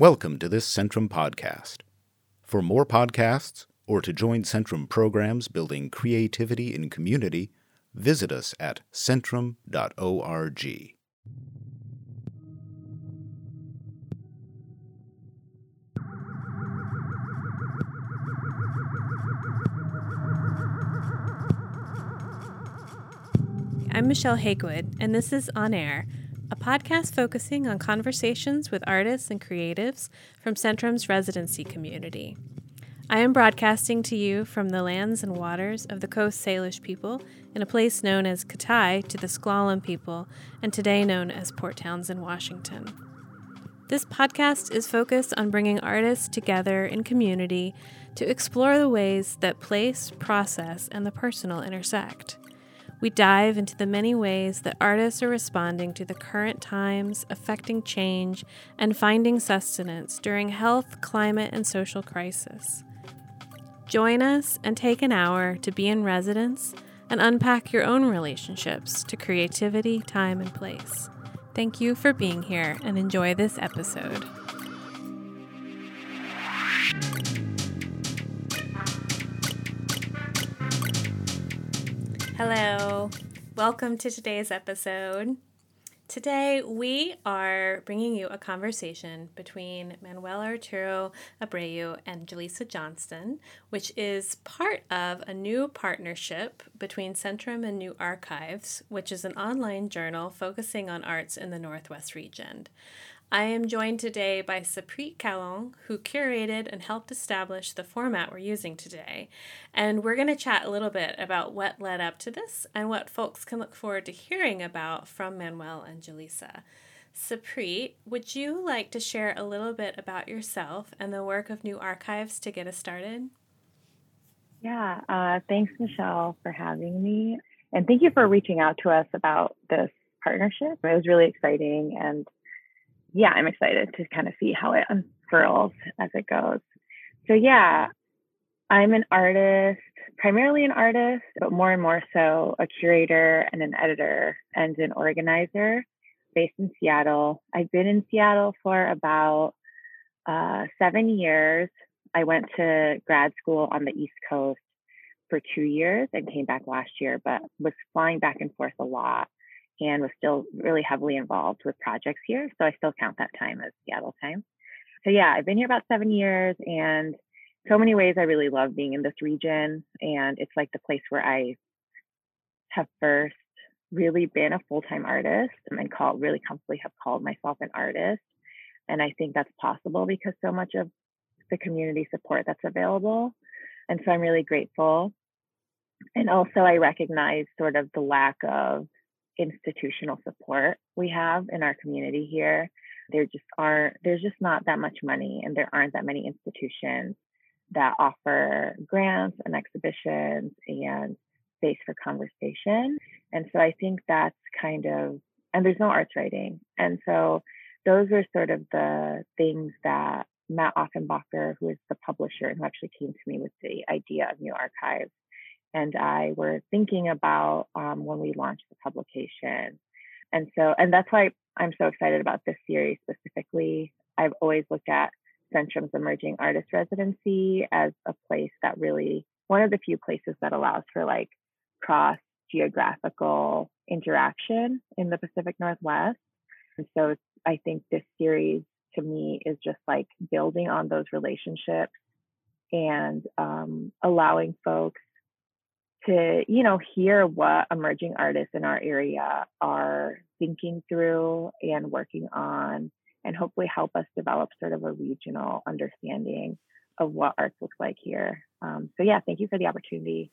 Welcome to this Centrum podcast. For more podcasts or to join Centrum programs building creativity in community, visit us at centrum.org. I'm Michelle Hagewood, and this is On Air, a podcast focusing on conversations with artists and creatives from Centrum's residency community. I am broadcasting to you from the lands and waters of the Coast Salish people in a place known as Katai to the S'Klallam people, and today known as Port Townsend, Washington. This podcast is focused on bringing artists together in community to explore the ways that place, process, and the personal intersect. We dive into the many ways that artists are responding to the current times, affecting change, and finding sustenance during health, climate, and social crisis. Join us and take an hour to be in residence and unpack your own relationships to creativity, time, and place. Thank you for being here and enjoy this episode. Hello, welcome to today's episode. Today, we are bringing you a conversation between Manuel Arturo Abreu and Jaleesa Johnston, which is part of a new partnership between Centrum and New Archives, which is an online journal focusing on arts in the Northwest region. I am joined today by Supreet Kalong, who curated and helped establish the format we're using today. And we're going to chat a little bit about what led up to this and what folks can look forward to hearing about from Manuel and Jaleesa. Supreet, would you like to share a little bit about yourself and the work of New Archives to get us started? Yeah, uh, thanks, Michelle, for having me. And thank you for reaching out to us about this partnership. It was really exciting and yeah, I'm excited to kind of see how it unfurls as it goes. So, yeah, I'm an artist, primarily an artist, but more and more so a curator and an editor and an organizer based in Seattle. I've been in Seattle for about uh, seven years. I went to grad school on the East Coast for two years and came back last year, but was flying back and forth a lot and was still really heavily involved with projects here. So I still count that time as Seattle time. So yeah, I've been here about seven years and so many ways I really love being in this region. And it's like the place where I have first really been a full-time artist and called really comfortably have called myself an artist. And I think that's possible because so much of the community support that's available. And so I'm really grateful. And also I recognize sort of the lack of institutional support we have in our community here. There just aren't, there's just not that much money, and there aren't that many institutions that offer grants and exhibitions and space for conversation. And so I think that's kind of, and there's no arts writing. And so those are sort of the things that Matt Offenbacher, who is the publisher and who actually came to me with the idea of New Archives, and I were thinking about um, when we launched the publication. And so, and that's why I'm so excited about this series specifically. I've always looked at Centrum's Emerging Artist Residency as a place that really, one of the few places that allows for like cross geographical interaction in the Pacific Northwest. And so I think this series to me is just like building on those relationships and um, allowing folks to you know hear what emerging artists in our area are thinking through and working on and hopefully help us develop sort of a regional understanding of what arts looks like here. Um, so yeah thank you for the opportunity.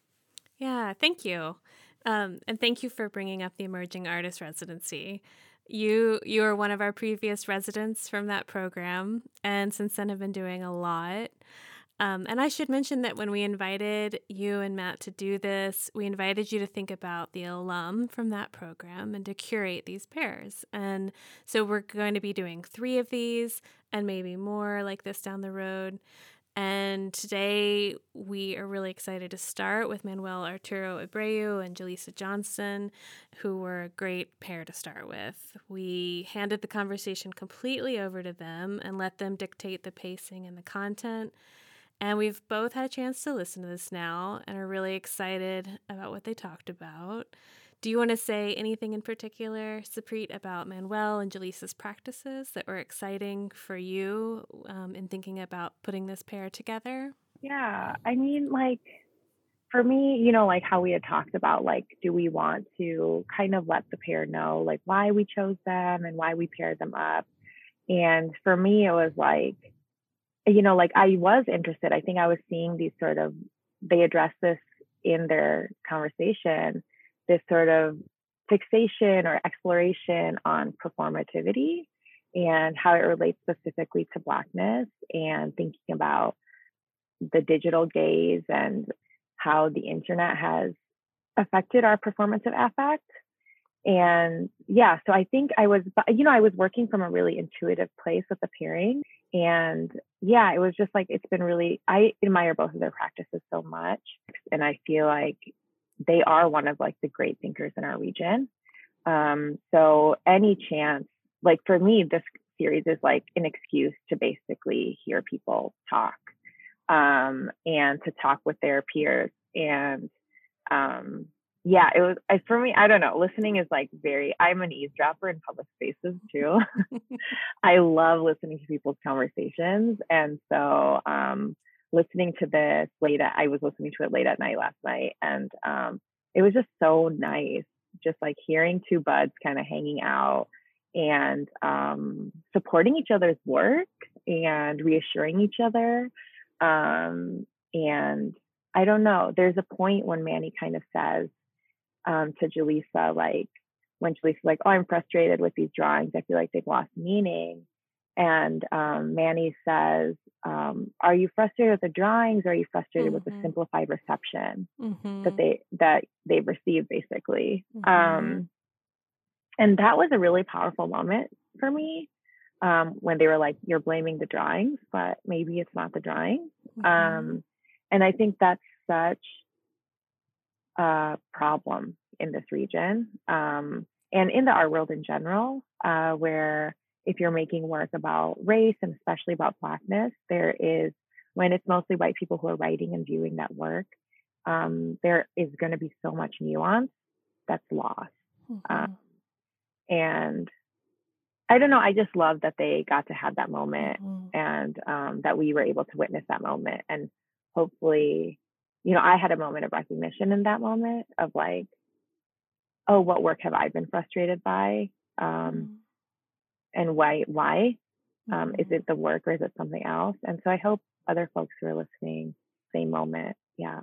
Yeah thank you. Um, and thank you for bringing up the emerging artist residency. You you are one of our previous residents from that program and since then have been doing a lot um, and I should mention that when we invited you and Matt to do this, we invited you to think about the alum from that program and to curate these pairs. And so we're going to be doing three of these and maybe more like this down the road. And today we are really excited to start with Manuel Arturo Abreu and Jaleesa Johnston, who were a great pair to start with. We handed the conversation completely over to them and let them dictate the pacing and the content. And we've both had a chance to listen to this now and are really excited about what they talked about. Do you want to say anything in particular, Supreet, about Manuel and Jaleesa's practices that were exciting for you um, in thinking about putting this pair together? Yeah, I mean, like for me, you know, like how we had talked about, like, do we want to kind of let the pair know, like, why we chose them and why we paired them up? And for me, it was like, you know, like I was interested. I think I was seeing these sort of, they address this in their conversation this sort of fixation or exploration on performativity and how it relates specifically to blackness and thinking about the digital gaze and how the internet has affected our performative affect and yeah so i think i was you know i was working from a really intuitive place with the pairing and yeah it was just like it's been really i admire both of their practices so much and i feel like they are one of like the great thinkers in our region. Um, so any chance, like for me, this series is like an excuse to basically hear people talk um, and to talk with their peers. And um, yeah, it was I, for me. I don't know. Listening is like very. I'm an eavesdropper in public spaces too. I love listening to people's conversations, and so um, listening to this late at, I was listening to it late at night last night and um, it was just so nice just like hearing two buds kind of hanging out and um, supporting each other's work and reassuring each other um, and I don't know there's a point when Manny kind of says um, to Jaleesa like when Jaleesa's like oh I'm frustrated with these drawings I feel like they've lost meaning and um, Manny says, um, "Are you frustrated with the drawings? Or are you frustrated mm-hmm. with the mm-hmm. simplified reception mm-hmm. that they that they've received, basically?" Mm-hmm. Um, and that was a really powerful moment for me um, when they were like, "You're blaming the drawings, but maybe it's not the drawings." Um, mm-hmm. and I think that's such a problem in this region um, and in the art world in general, uh, where if you're making work about race and especially about blackness, there is when it's mostly white people who are writing and viewing that work, um, there is going to be so much nuance that's lost. Mm-hmm. Um, and I don't know. I just love that they got to have that moment mm-hmm. and um, that we were able to witness that moment. And hopefully, you know, I had a moment of recognition in that moment of like, oh, what work have I been frustrated by? Um, mm-hmm and why why um, is mm-hmm. it the work or is it something else and so i hope other folks who are listening same moment yeah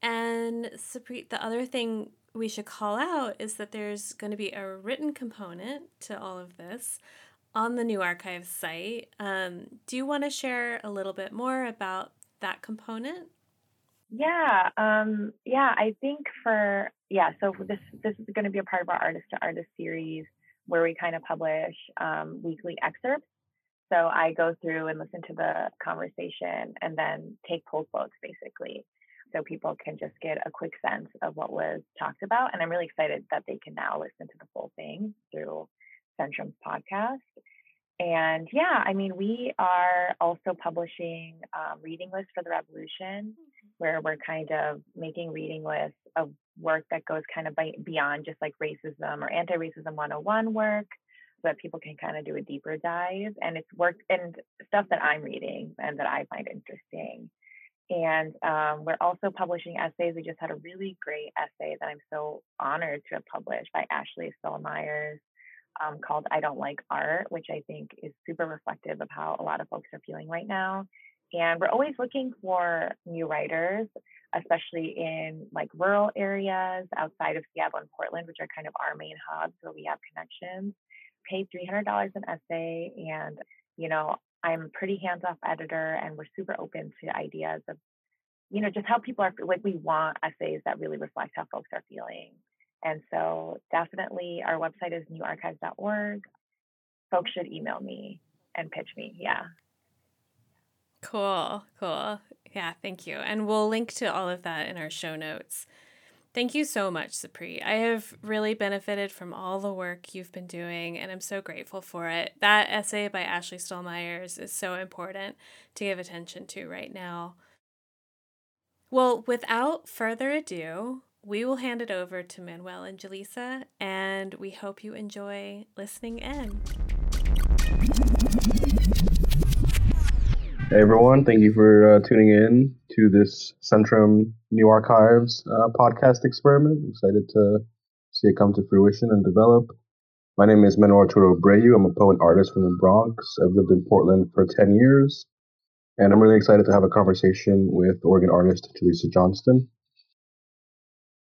and Supreet, the other thing we should call out is that there's going to be a written component to all of this on the new archives site. Um, do you want to share a little bit more about that component? Yeah, um, yeah. I think for yeah, so this this is going to be a part of our artist to artist series where we kind of publish um, weekly excerpts. So I go through and listen to the conversation and then take pulse votes basically. So people can just get a quick sense of what was talked about. And I'm really excited that they can now listen to the full thing through Centrum's podcast. And yeah, I mean, we are also publishing um, reading lists for the revolution. Where we're kind of making reading lists of work that goes kind of by, beyond just like racism or anti-racism 101 work so that people can kind of do a deeper dive and it's work and stuff that i'm reading and that i find interesting and um, we're also publishing essays we just had a really great essay that i'm so honored to have published by ashley Myers um, called I Don't Like Art, which I think is super reflective of how a lot of folks are feeling right now. And we're always looking for new writers, especially in like rural areas outside of Seattle and Portland, which are kind of our main hubs where we have connections. Pay $300 an essay. And, you know, I'm a pretty hands off editor and we're super open to ideas of, you know, just how people are like, we want essays that really reflect how folks are feeling. And so definitely our website is newarchives.org. Folks should email me and pitch me. Yeah. Cool, cool. Yeah, thank you. And we'll link to all of that in our show notes. Thank you so much, Supreet. I have really benefited from all the work you've been doing, and I'm so grateful for it. That essay by Ashley Stoll-Myers is so important to give attention to right now. Well, without further ado, we will hand it over to Manuel and Jaleesa, and we hope you enjoy listening in. Hey everyone, thank you for uh, tuning in to this Centrum New Archives uh, podcast experiment. I'm excited to see it come to fruition and develop. My name is Manuel Arturo Abreu. I'm a poet artist from the Bronx. I've lived in Portland for 10 years, and I'm really excited to have a conversation with Oregon artist Jaleesa Johnston.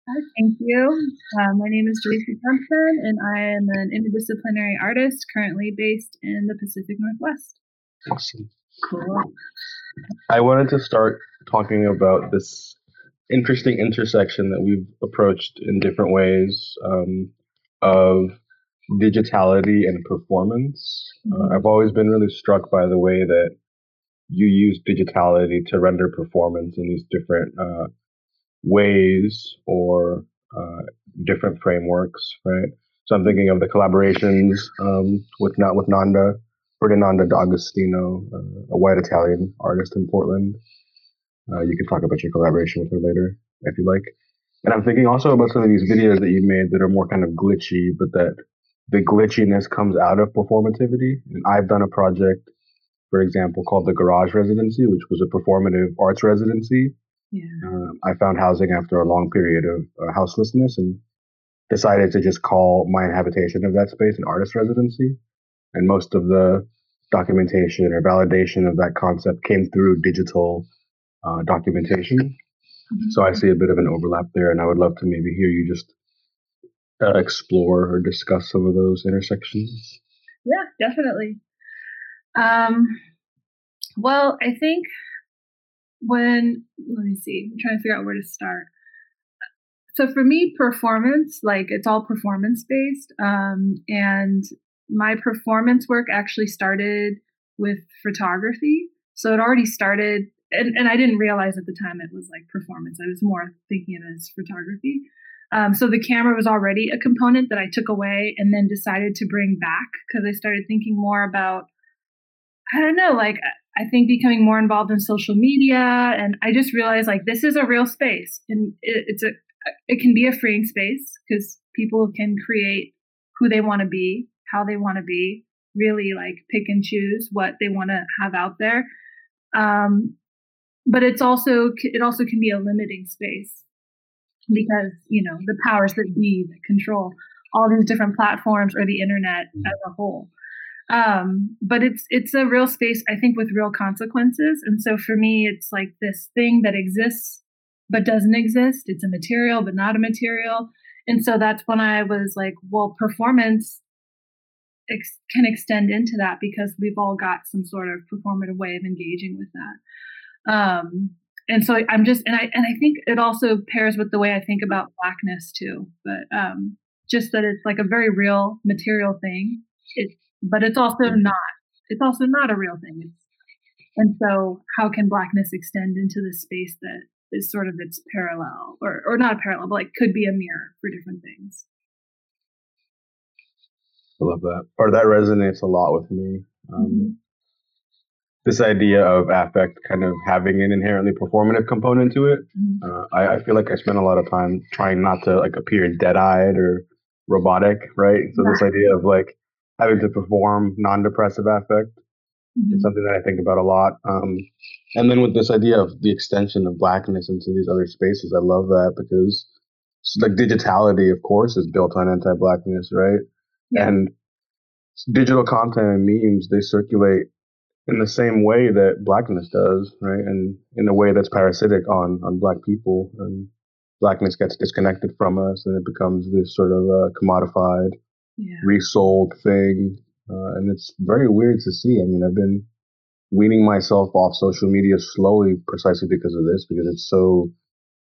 Hi, thank you. Uh, my name is Jaleesa Johnston, and I am an interdisciplinary artist currently based in the Pacific Northwest. Awesome. Cool. I wanted to start talking about this interesting intersection that we've approached in different ways um, of digitality and performance. Uh, Mhm. I've always been really struck by the way that you use digitality to render performance in these different uh, ways or uh, different frameworks, right? So I'm thinking of the collaborations um, with not with Nanda, Fernanda D'Agostino, uh, a white Italian artist in Portland. Uh, you can talk about your collaboration with her later if you like. And I'm thinking also about some of these videos that you made that are more kind of glitchy, but that the glitchiness comes out of performativity. And I've done a project, for example, called the Garage Residency, which was a performative arts residency. Yeah. Um, I found housing after a long period of uh, houselessness and decided to just call my inhabitation of that space an artist residency. And most of the documentation or validation of that concept came through digital uh, documentation. So I see a bit of an overlap there, and I would love to maybe hear you just uh, explore or discuss some of those intersections. Yeah, definitely. Um, well, I think when let me see, I'm trying to figure out where to start. So for me, performance, like it's all performance based, um, and my performance work actually started with photography. So it already started, and, and I didn't realize at the time it was like performance. I was more thinking of it as photography. Um, so the camera was already a component that I took away and then decided to bring back because I started thinking more about, I don't know, like I think becoming more involved in social media, and I just realized like this is a real space, and it, it's a it can be a freeing space because people can create who they want to be, how they want to be, really like pick and choose what they want to have out there. Um, but it's also it also can be a limiting space because you know the powers that be that control all these different platforms or the internet as a whole. Um, but it's it's a real space i think with real consequences. And so for me it's like this thing that exists but doesn't exist. It's a material but not a material. And so that's when i was like well performance ex- can extend into that because we've all got some sort of performative way of engaging with that um, and so I'm just and I and I think it also pairs with the way I think about blackness too. But um, just that it's like a very real material thing. It but it's also not. It's also not a real thing. It's, and so how can blackness extend into the space that is sort of its parallel or or not a parallel, but like could be a mirror for different things. I love that, or that resonates a lot with me. Um, Mhm. This idea of affect kind of having an inherently performative component to it. Mhm. Uh, I, I feel like I spend a lot of time trying not to like appear dead-eyed or robotic, right? So this idea of like having to perform non-depressive affect Mhm. It's something that I think about a lot. Um, and then with this idea of the extension of blackness into these other spaces, I love that because like digitality, of course, is built on anti-blackness, right? Yeah. And digital content and memes they circulate in the same way that blackness does, right? And in a way that's parasitic on on black people, and blackness gets disconnected from us, and it becomes this sort of uh, commodified Yeah. resold thing. Uh, and it's very weird to see. I mean, I've been weaning myself off social media slowly precisely because of this, because it's so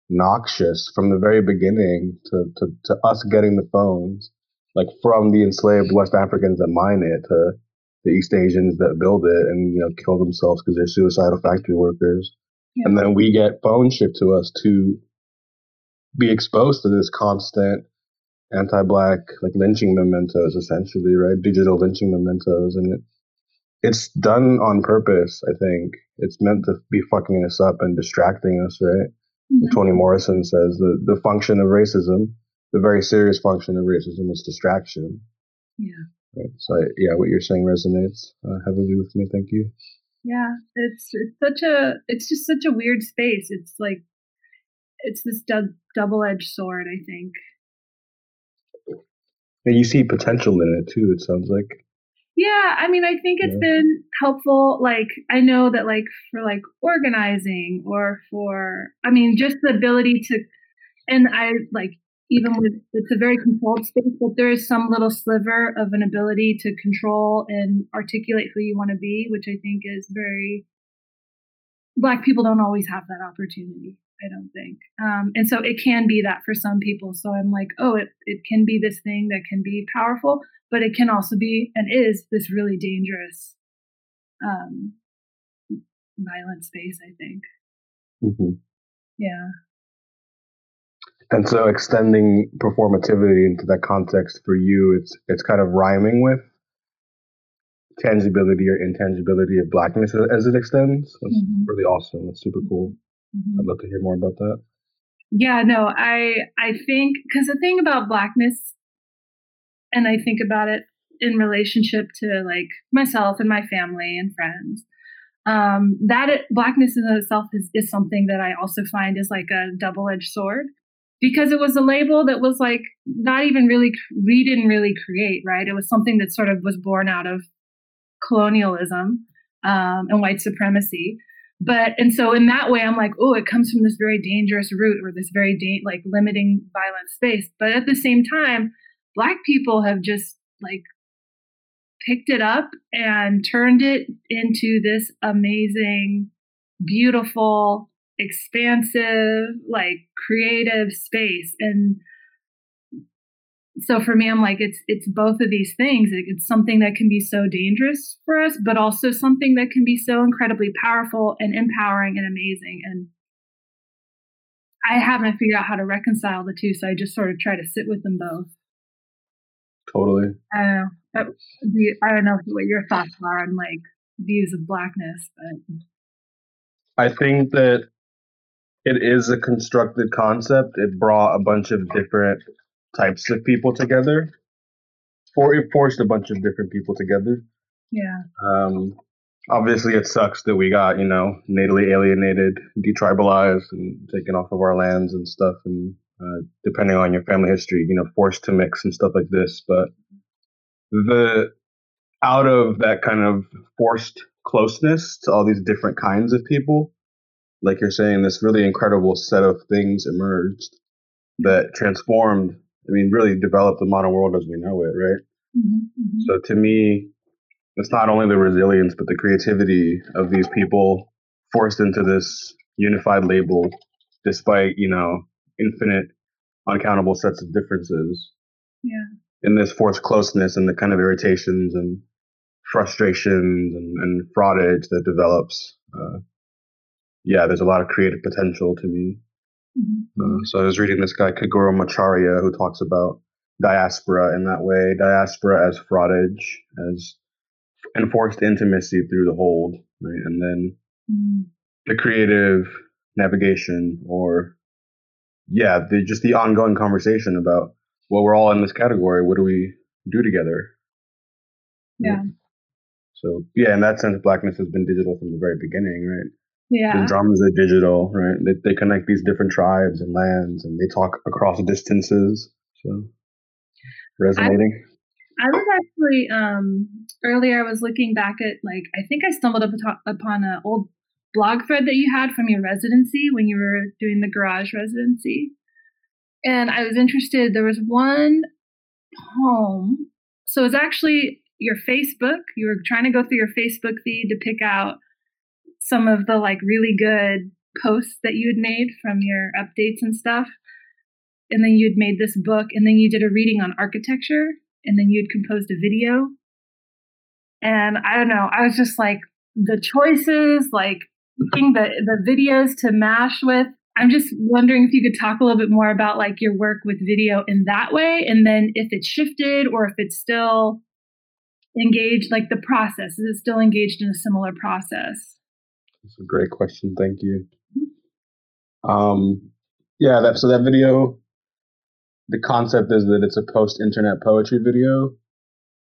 noxious from the very beginning to, to, to us getting the phones, like from the enslaved West Africans that mine it to the East Asians that build it and you know kill themselves because they're suicidal factory workers, yeah. and then we get phones shipped to us to be exposed to this constant anti-black like lynching mementos essentially right? Digital lynching mementos. And it, it's done on purpose i think. It's meant to be fucking us up and distracting us right? Mm-hmm. toni morrison says the, the function of racism the very serious function of racism is distraction yeah right so yeah what you're saying resonates uh, heavily with me thank you yeah it's it's such a it's just such a weird space it's like it's this du- double-edged sword i think and you see potential in it too, it sounds like. Yeah, I mean, I think it's yeah. been helpful. Like, I know that, like, for like organizing or for, I mean, just the ability to, and I like, even with it's a very controlled space, but there is some little sliver of an ability to control and articulate who you want to be, which I think is very, Black people don't always have that opportunity. I don't think. Um, and so it can be that for some people. So I'm like, oh, it, it can be this thing that can be powerful, but it can also be and is this really dangerous um, violent space, I think. Mm-hmm. Yeah. And so extending performativity into that context for you, it's it's kind of rhyming with tangibility or intangibility of blackness as it extends. That's mm-hmm. really awesome. That's super cool. Mm-hmm. I'd love to hear more about that. Yeah, no, I I think because the thing about blackness, and I think about it in relationship to like myself and my family and friends. Um, that it, blackness in itself is, is something that I also find is like a double edged sword because it was a label that was like not even really we didn't really create right? It was something that sort of was born out of colonialism um, and white supremacy. But and so in that way i'm like oh it comes from this very dangerous root or this very da- like limiting violent space. But at the same time black people have just like picked it up and turned it into this amazing beautiful expansive like creative space. And so for me i'm like it's it's both of these things. It's something that can be so dangerous for us but also something that can be so incredibly powerful and empowering and amazing. And i haven't figured out how to reconcile the two so i just sort of try to sit with them both. Totally. I don't know. I don't know what your thoughts are on like views of blackness but i think that it is a constructed concept it brought a bunch of different types of people together. or it forced a bunch of different people together. Yeah. Um, obviously, it sucks that we got you know natally alienated, detribalized, and taken off of our lands and stuff, and uh, depending on your family history, you know, forced to mix and stuff like this. But the out of that kind of forced closeness to all these different kinds of people, like you're saying, this really incredible set of things emerged that transformed I mean, really developed the modern world as we know it, right? Mm-hmm, mm-hmm. So to me, it's not only the resilience, but the creativity of these people forced into this unified label, despite, you know, infinite, uncountable sets of differences. Yeah. In this forced closeness and the kind of irritations and frustrations and, and frottage that develops. Uh, yeah, there's a lot of creative potential to me. Mm-hmm. Uh, so I was reading this guy Keguro Macharia who talks about diaspora in that way, diaspora as frottage, as enforced intimacy through the hold, right? And then mm-hmm. the creative navigation or yeah, the, just the ongoing conversation about well, we're all in this category. What do we do together? Yeah. So yeah, in that sense, blackness has been digital from the very beginning, right? Yeah. The drums are digital, right? They, they connect these different tribes and lands and they talk across distances. So resonating. I, I was actually, um, earlier I was looking back at like, I think I stumbled up upon an old blog thread that you had from your residency when you were doing the garage residency. And I was interested, there was one poem. So it's actually your Facebook. You were trying to go through your Facebook feed to pick out some of the like really good posts that you had made from your updates and stuff. And then you'd made this book, and then you did a reading on architecture, and then you'd composed a video. And I don't know, I was just like, the choices, like picking the, the videos to mash with. I'm just wondering if you could talk a little bit more about like your work with video in that way, and then if it's shifted or if it's still engaged, like the process, is it still engaged in a similar process? That's a great question. Thank you. Um, yeah, that so that video, the concept is that it's a post-internet poetry video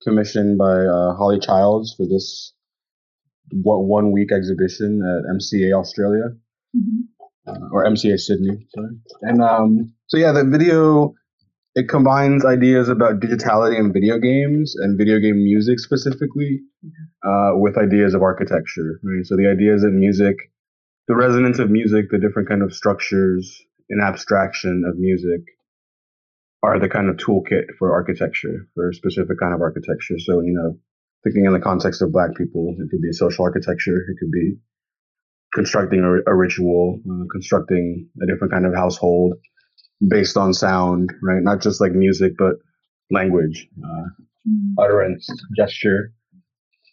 commissioned by uh, Holly Childs for this what one week exhibition at MCA Australia mm-hmm. uh, or MCA Sydney. Sorry, and um, so yeah, the video it combines ideas about digitality in video games and video game music specifically uh, with ideas of architecture. Right, so the ideas of music, the resonance of music, the different kind of structures and abstraction of music are the kind of toolkit for architecture for a specific kind of architecture. So you know thinking in the context of black people. It could be social architecture. It could be constructing a, a ritual, uh, constructing a different kind of household based on sound, right? Not just like music, but language, uh, mm. utterance, gesture.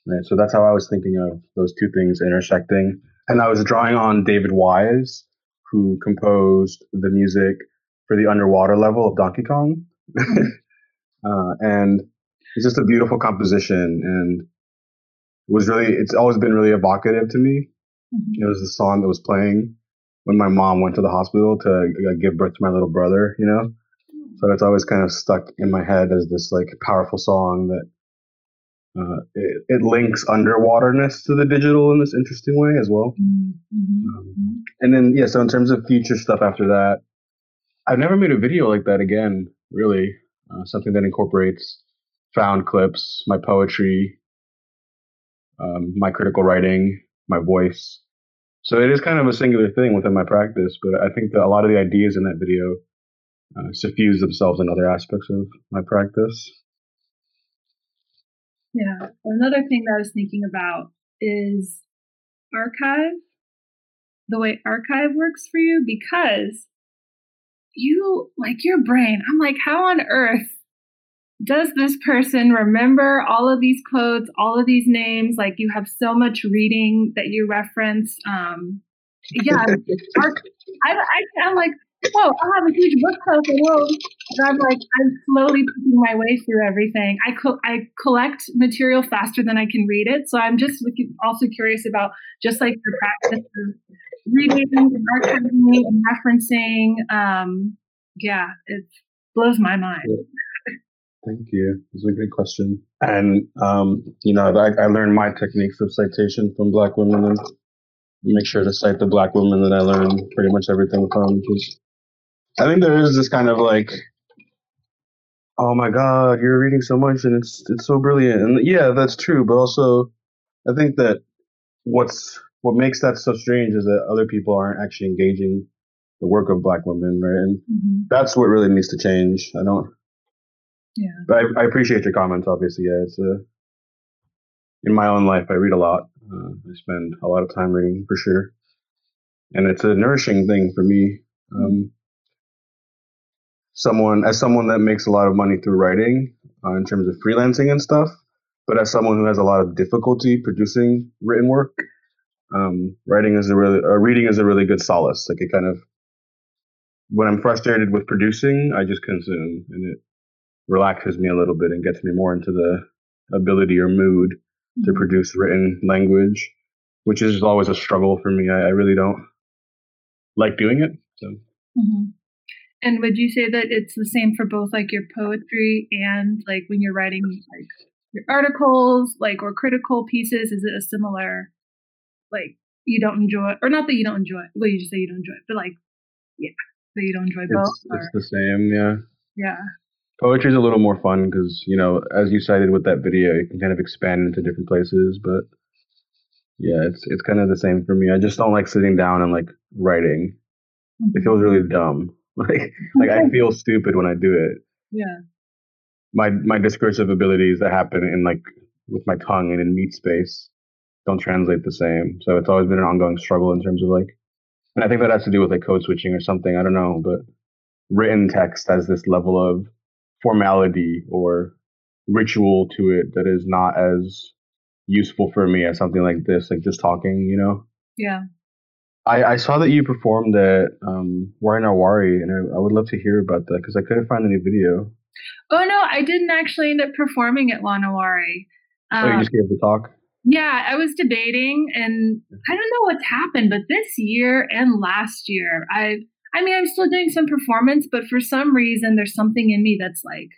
Right. So that's how I was thinking of those two things intersecting. And I was drawing on David Wise, who composed the music for the underwater level of Donkey Kong. uh, and it's just a beautiful composition and was really it's always been really evocative to me. Mm-hmm. It was the song that was playing when my mom went to the hospital to uh, give birth to my little brother, you know. So it's always kind of stuck in my head as this like powerful song that uh, it, it, links underwaterness to the digital in this interesting way as well. Mm-hmm. Um, and then yeah, so in terms of future stuff after that, I've never made a video like that again. Really, uh, something that incorporates found clips, my poetry, um, my critical writing, my voice. So it is kind of a singular thing within my practice, but I think that a lot of the ideas in that video uh, suffuse themselves in other aspects of my practice. Yeah. Another thing that I was thinking about is archive, the way archive works for you, because you, like your brain, I'm like, how on earth does this person remember all of these quotes, all of these names? Like you have so much reading that you reference. Um, yeah, I, I, am like, whoa, I have a huge bookshelf at home. And I'm like, I'm slowly picking my way through everything. I, co- I collect material faster than I can read it. So I'm just also curious about just like your practice of reading and archiving and referencing. Um, yeah, it blows my mind. Thank you. It's a great question. And, um, you know, I, I, learned my techniques of citation from Black women and make sure to cite the Black women that I learned pretty much everything from. Because I think there is this kind of like, oh my God, you're reading so much and it's it's so brilliant. And yeah, that's true. But also, I think that what's what makes that so strange is that other people aren't actually engaging the work of Black women, right? And mm-hmm. that's what really needs to change. I don't yeah. But I, I appreciate your comments. Obviously, yeah. It's a uh, in my own life, I read a lot. Uh, I spend a lot of time reading for sure, and it's a nourishing thing for me. Um, someone as someone that makes a lot of money through writing uh, in terms of freelancing and stuff, but as someone who has a lot of difficulty producing written work, um, writing is a really, uh, reading is a really good solace. Like it kind of, when I'm frustrated with producing, I just consume, and it relaxes me a little bit and gets me more into the ability or mood to mm-hmm. produce written language, which is always a struggle for me. I, I really don't like doing it. So. Mm-hmm. And would you say that it's the same for both like your poetry and like when you're writing like your articles, like or critical pieces? Is it a similar like you don't enjoy or not that you don't enjoy well you just say you don't enjoy it, but like yeah, that you don't enjoy both? It's, it's the same, yeah. Yeah. Poetry is a little more fun because you know, as you cited with that video, you can kind of expand into different places. But yeah, it's it's kind of the same for me. I just don't like sitting down and like writing. It feels really mm-hmm. dumb. Like like I feel stupid when I do it. Yeah. My my discursive abilities that happen in like with my tongue and in meat space don't translate the same. So it's always been an ongoing struggle in terms of like, and I think that has to do with like code switching or something. I don't know, but written text has this level of formality or ritual to it that is not as useful for me as something like this, like just talking, you know. Yeah. I, I saw that you performed at um, Wa Na Wari, and I, I would love to hear about that because I couldn't find any video. Oh no, I didn't actually end up performing at Wa Na Wari. Um, oh, you Um, just gave the talk. yeah, I was debating, and I don't know what's happened, but this year and last year, I I mean, I'm still doing some performance, but for some reason, there's something in me that's like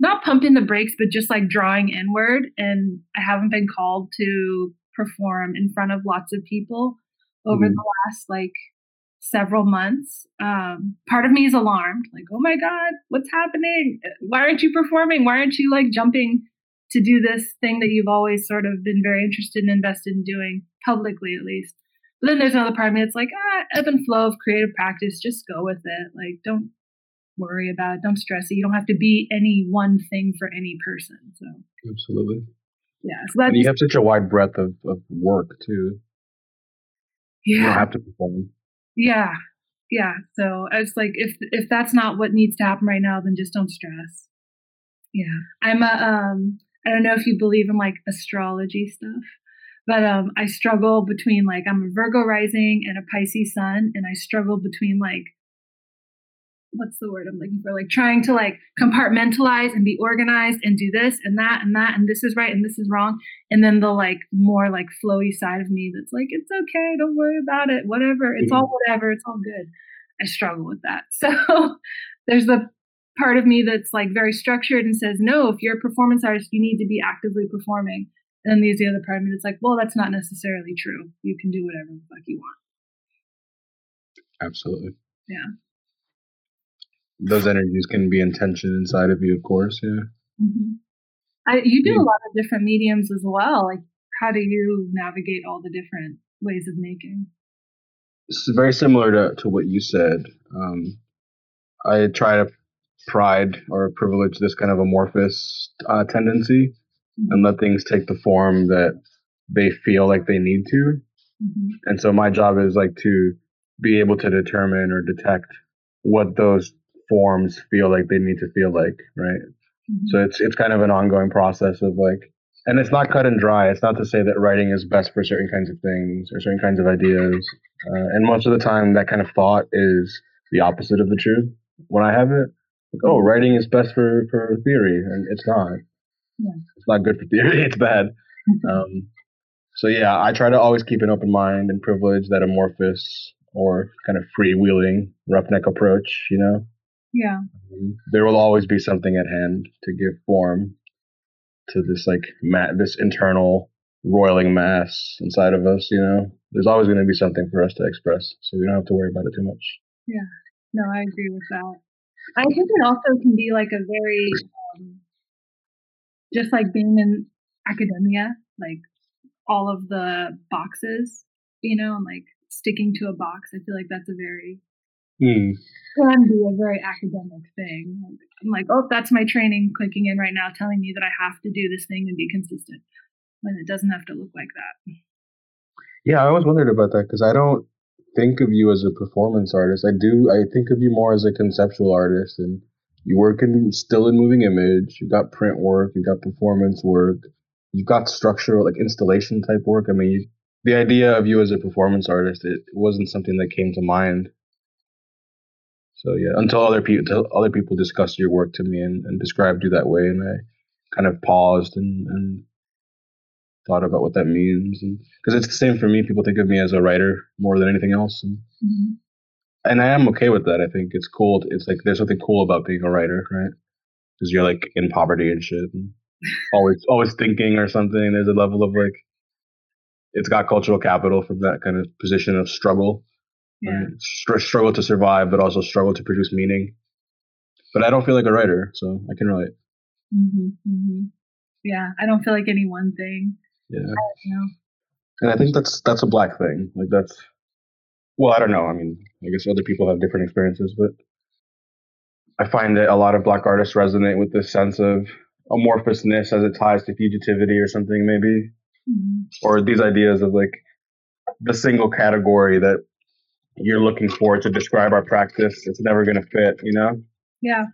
not pumping the brakes, but just like drawing inward, and I haven't been called to perform in front of lots of people over Mhm. the last like several months. Um, part of me is alarmed, like, oh my God, what's happening? Why aren't you performing? Why aren't you like jumping to do this thing that you've always sort of been very interested and invested in doing, publicly at least? But then there's another part of me that's like, ah, ebb and flow of creative practice, just go with it. Like, don't worry about it, don't stress it. You don't have to be any one thing for any person. So, Absolutely. yeah. So that's, And you have such a wide breadth of, of work too. You don't yeah. have to perform. Yeah. Yeah. So it's like if if that's not what needs to happen right now, then just don't stress. Yeah. I'm a um I don't know if you believe in like astrology stuff, but um I struggle between like I'm a Virgo rising and a Pisces sun, and I struggle between like what's the word I'm looking for? Like trying to like compartmentalize and be organized and do this and that and that and this is right and this is wrong. And then the like more like flowy side of me that's like, it's okay, don't worry about it, whatever. It's all whatever, it's all good. I struggle with that. So there's the part of me that's like very structured and says, no, if you're a performance artist, you need to be actively performing. Then there's the other part of me that's like, well, that's not necessarily true. You can do whatever the fuck you want. Absolutely. Yeah. Those energies can be intention inside of you, of course. Yeah. Mm-hmm. I, you do Yeah. a lot of different mediums as well. Like, how do you navigate all the different ways of making? It's very similar to, to what you said. Um, I try to pride or privilege this kind of amorphous uh, tendency and let things take the form that they feel like they need to. Mm-hmm. And so my job is like to be able to determine or detect what those forms feel like they need to feel like, right? Mm-hmm. So it's it's kind of an ongoing process of like, and it's not cut and dry. It's not to say that writing is best for certain kinds of things or certain kinds of ideas. Uh, and most of the time, that kind of thought is the opposite of the truth. When I have it, like, oh, writing is best for for theory, and it's not. Yeah. It's not good for theory. It's bad. Um, so yeah, I try to always keep an open mind and privilege that amorphous or kind of freewheeling roughneck approach. You know. yeah. Um, there will always be something at hand to give form to this like ma- this internal roiling mass inside of us you know there's always going to be something for us to express so we don't have to worry about it too much Yeah. No, I agree with that. I think it also can be like a very, um, just like being in academia, like all of the boxes, you know, and like sticking to a box. I feel like that's a very hmm. can be a very academic thing. Like, I'm like, oh, that's my training clicking in right now, telling me that I have to do this thing and be consistent when it doesn't have to look like that. yeah i always wondered about that because i don't think of you as a performance artist i do i think of you more as a conceptual artist and you work in still in moving image you've got print work you've got performance work you've got structural like installation type work. I mean you, the idea of you as a performance artist it wasn't something that came to mind. So yeah until other people until other people discussed your work to me and, and described you that way and i kind of paused and, and thought about what that means. Because it's the same for me. People think of me as a writer more than anything else and Mm-hmm. And I am okay with that. I think it's cool. It's like there's something cool about being a writer, right? Because you're like in poverty and shit, and always always thinking or something. There's a level of like, it's got cultural capital from that kind of position of struggle, Yeah. right? Str- struggle to survive, but also struggle to produce meaning. But I don't feel like a writer, so I can relate. hmm hmm Yeah. I don't feel like any one thing. Yeah, know. and I think that's that's a black thing. Like that's, well, I don't know. I mean, I guess other people have different experiences, but I find that a lot of black artists resonate with this sense of amorphousness as it ties to fugitivity or something, maybe, Mhm. or these ideas of like the single category that you're looking for to describe our practice. It's never going to fit, you know? Yeah.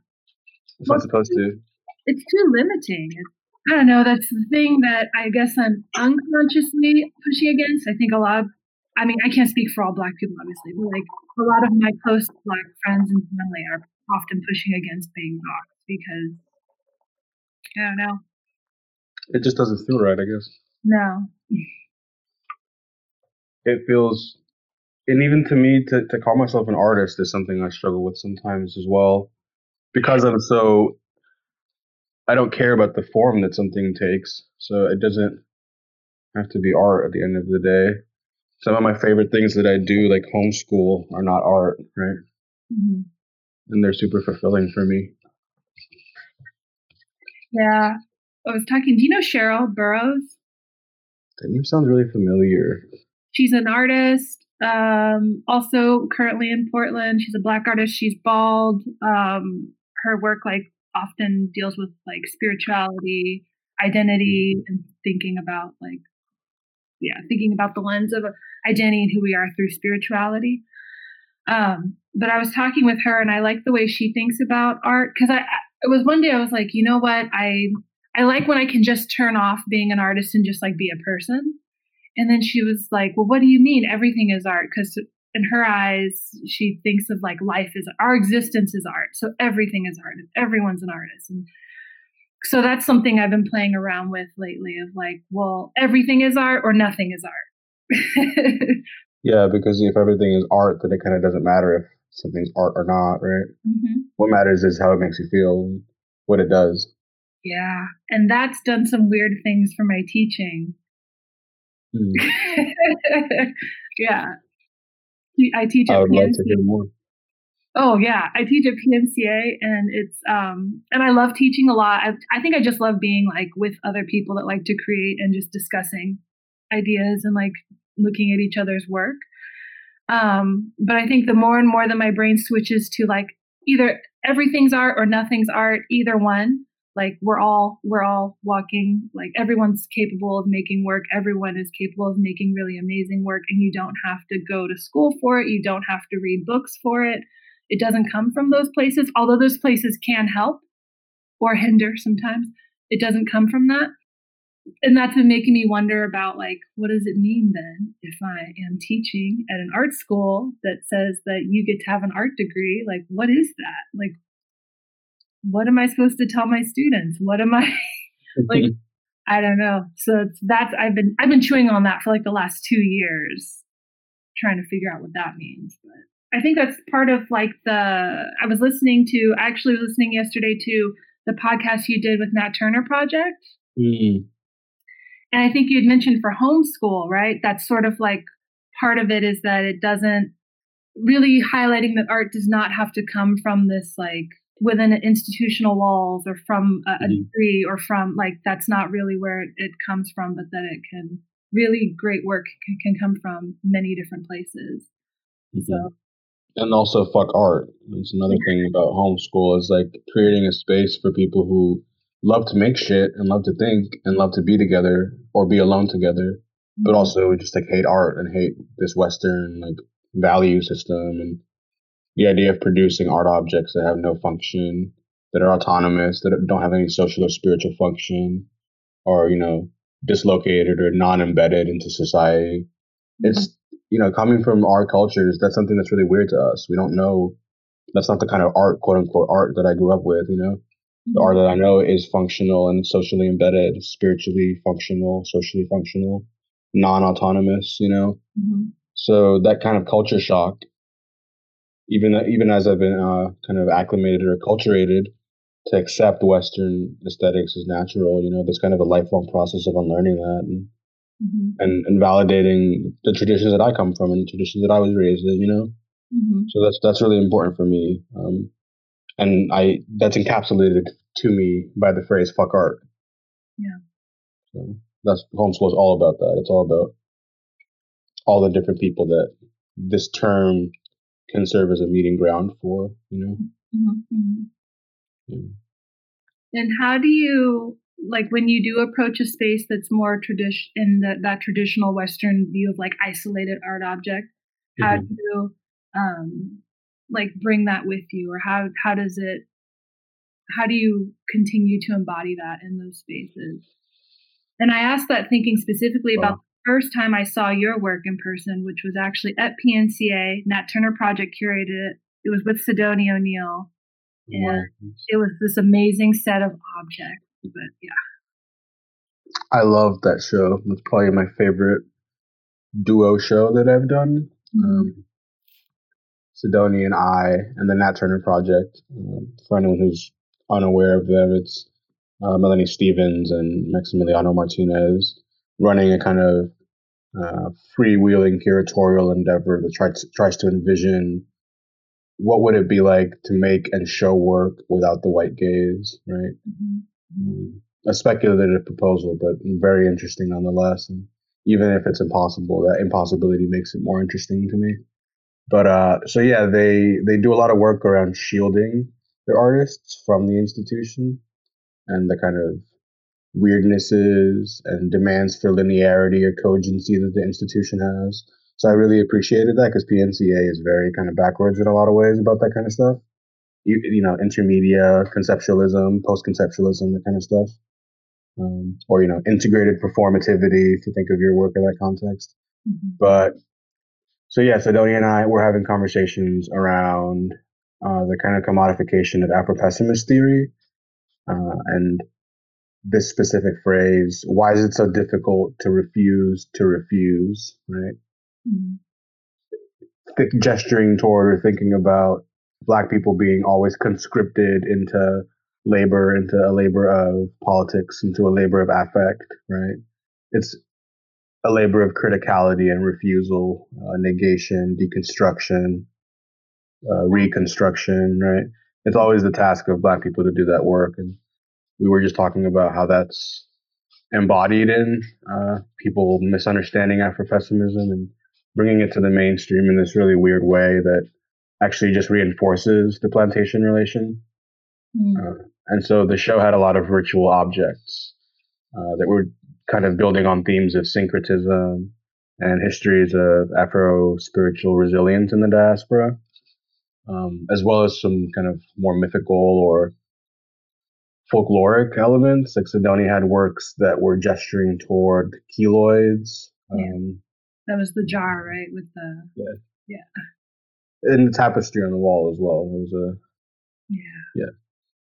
It's not supposed to. It's too limiting. I don't know. That's the thing that I guess I'm unconsciously pushing against. I think a lot of, I mean, I can't speak for all Black people, obviously, but like a lot of my close Black friends and family are often pushing against being doxxed because I don't know. It just doesn't feel right, I guess. No. It feels, and even to me, to, to call myself an artist is something I struggle with sometimes as well. Because I'm so I don't care about the form that something takes. So it doesn't have to be art at the end of the day. Some of my favorite things that I do, like homeschool, are not art, right? Mm-hmm. And they're super fulfilling for me. Yeah. I was talking, do you know Cheryl Burrows? That name sounds really familiar. She's an artist, um, also currently in Portland. She's a black artist. She's bald. Um, her work like often deals with like spirituality, identity, and thinking about like, yeah, thinking about the lens of identity and who we are through spirituality. Um, but I was talking with her, and I like the way she thinks about art because I, it was one day I was like, you know what, I I like when I can just turn off being an artist and just like be a person. And then she was like, well, what do you mean everything is art? Because in her eyes, she thinks of like life is our existence is art. So everything is art. and Everyone's an artist. And so that's something I've been playing around with lately of like, well, everything is art or nothing is art. yeah, because if everything is art, then it kind of doesn't matter if something's art or not, right? Mm-hmm. What matters is how it makes you feel, what it does. Yeah. And that's done some weird things for my teaching. Mm. yeah. I teach at I would. Like to hear more. Oh yeah, I teach at PNCA, and it's um, and I love teaching a lot. I, I think I just love being like with other people that like to create and just discussing ideas and like looking at each other's work. Um, but I think the more and more that my brain switches to like either everything's art or nothing's art, either one, like we're all we're all walking like everyone's capable of making work everyone is capable of making really amazing work and you don't have to go to school for it you don't have to read books for it it doesn't come from those places although those places can help or hinder sometimes it doesn't come from that and that's been making me wonder about like what does it mean then if i am teaching at an art school that says that you get to have an art degree like what is that like what am I supposed to tell my students? What am I like? I don't know. So that's I've been I've been chewing on that for like the last two years, trying to figure out what that means. But I think that's part of like the I was listening to I actually was listening yesterday to the podcast you did with Nat Turner Project. Mm-hmm. And I think you had mentioned for homeschool, right? That's sort of like part of it is that it doesn't really highlighting that art does not have to come from this like within institutional walls or from a, a mm-hmm. degree or from like that's not really where it, it, comes from but that it can really great work can, can come from many different places mm-hmm. so and also fuck art It's another thing about homeschool is like creating a space for people who love to make shit and love to think and love to be together or be alone together mm-hmm. but also we just like hate art and hate this western like value system and the idea of producing art objects that have no function, that are autonomous, that don't have any social or spiritual function, or you know, dislocated or non-embedded into society. Mm-hmm. It's you know, coming from our cultures, that's something that's really weird to us. We don't know. That's not the kind of art, quote unquote, art that I grew up with. You know, the art that I know is functional and socially embedded, spiritually functional, socially functional, non-autonomous. You know, mm-hmm. so that kind of culture shock even even as I've been uh, kind of acclimated or acculturated to accept Western aesthetics as natural, you know, there's kind of a lifelong process of unlearning that and mm-hmm. and, and validating the traditions that I come from and the traditions that I was raised in, you know. Mm-hmm. So that's that's really important for me, um, and I that's encapsulated to me by the phrase "fuck art." Yeah. So that's homeschool is all about that. It's all about all the different people that this term can serve as a meeting ground for, you know. Mm-hmm, mm-hmm. Yeah. And how do you like when you do approach a space that's more tradition in the, that traditional Western view of like isolated art object? How mm-hmm. do you um, like bring that with you, or how how does it how do you continue to embody that in those spaces? And I asked that thinking specifically wow. about the first time I saw your work in person, which was actually at PNCA. Nat Turner Project curated it. It was with Sidony O'Neal. And it was this amazing set of objects. But yeah. I love that show. It's probably my favorite duo show that I've done. Mm-hmm. Um, Sidony and I, and the Nat Turner Project. Um, for anyone who's unaware of them, it's uh, Melanie Stevens and Maximiliano Martinez running a kind of uh, freewheeling curatorial endeavor that tries tries to envision what would it be like to make and show work without the white gaze, right? Mm-hmm. A speculative proposal, but very interesting nonetheless. And even if it's impossible, that impossibility makes it more interesting to me. But uh, so yeah, they they do a lot of work around shielding their artists from the institution and the kind of weirdnesses and demands for linearity or cogency that the institution has. So I really appreciated that because PNCA is very kind of backwards in a lot of ways about that kind of stuff. You, you know, intermedia, conceptualism, post conceptualism, that kind of stuff um, or you know integrated performativity if you think of your work in that context. Mm-hmm. But so yeah, Sidony and I were having conversations around uh, the kind of commodification of Afro-pessimist theory uh, and this specific phrase. Why is it so difficult to refuse to refuse? Right. Mm-hmm. Th- gesturing toward or thinking about black people being always conscripted into labor into a labor of politics, into a labor of affect, right? It's a labor of criticality and refusal, uh, negation, deconstruction, uh, reconstruction, right? It's always the task of black people to do that work. And we were just talking about how that's embodied in uh, people misunderstanding Afro-pessimism and bringing it to the mainstream in this really weird way that actually just reinforces the plantation relation. Mm. Uh, and so the show had a lot of virtual objects uh, that were kind of building on themes of syncretism and histories of Afro spiritual resilience in the diaspora, um, as well as some kind of more mythical or folkloric elements. Like Sidony had works that were gesturing toward keloids. Um, yeah. That was the jar, right? With the yeah, yeah, and the tapestry on the wall as well. There was a yeah, yeah.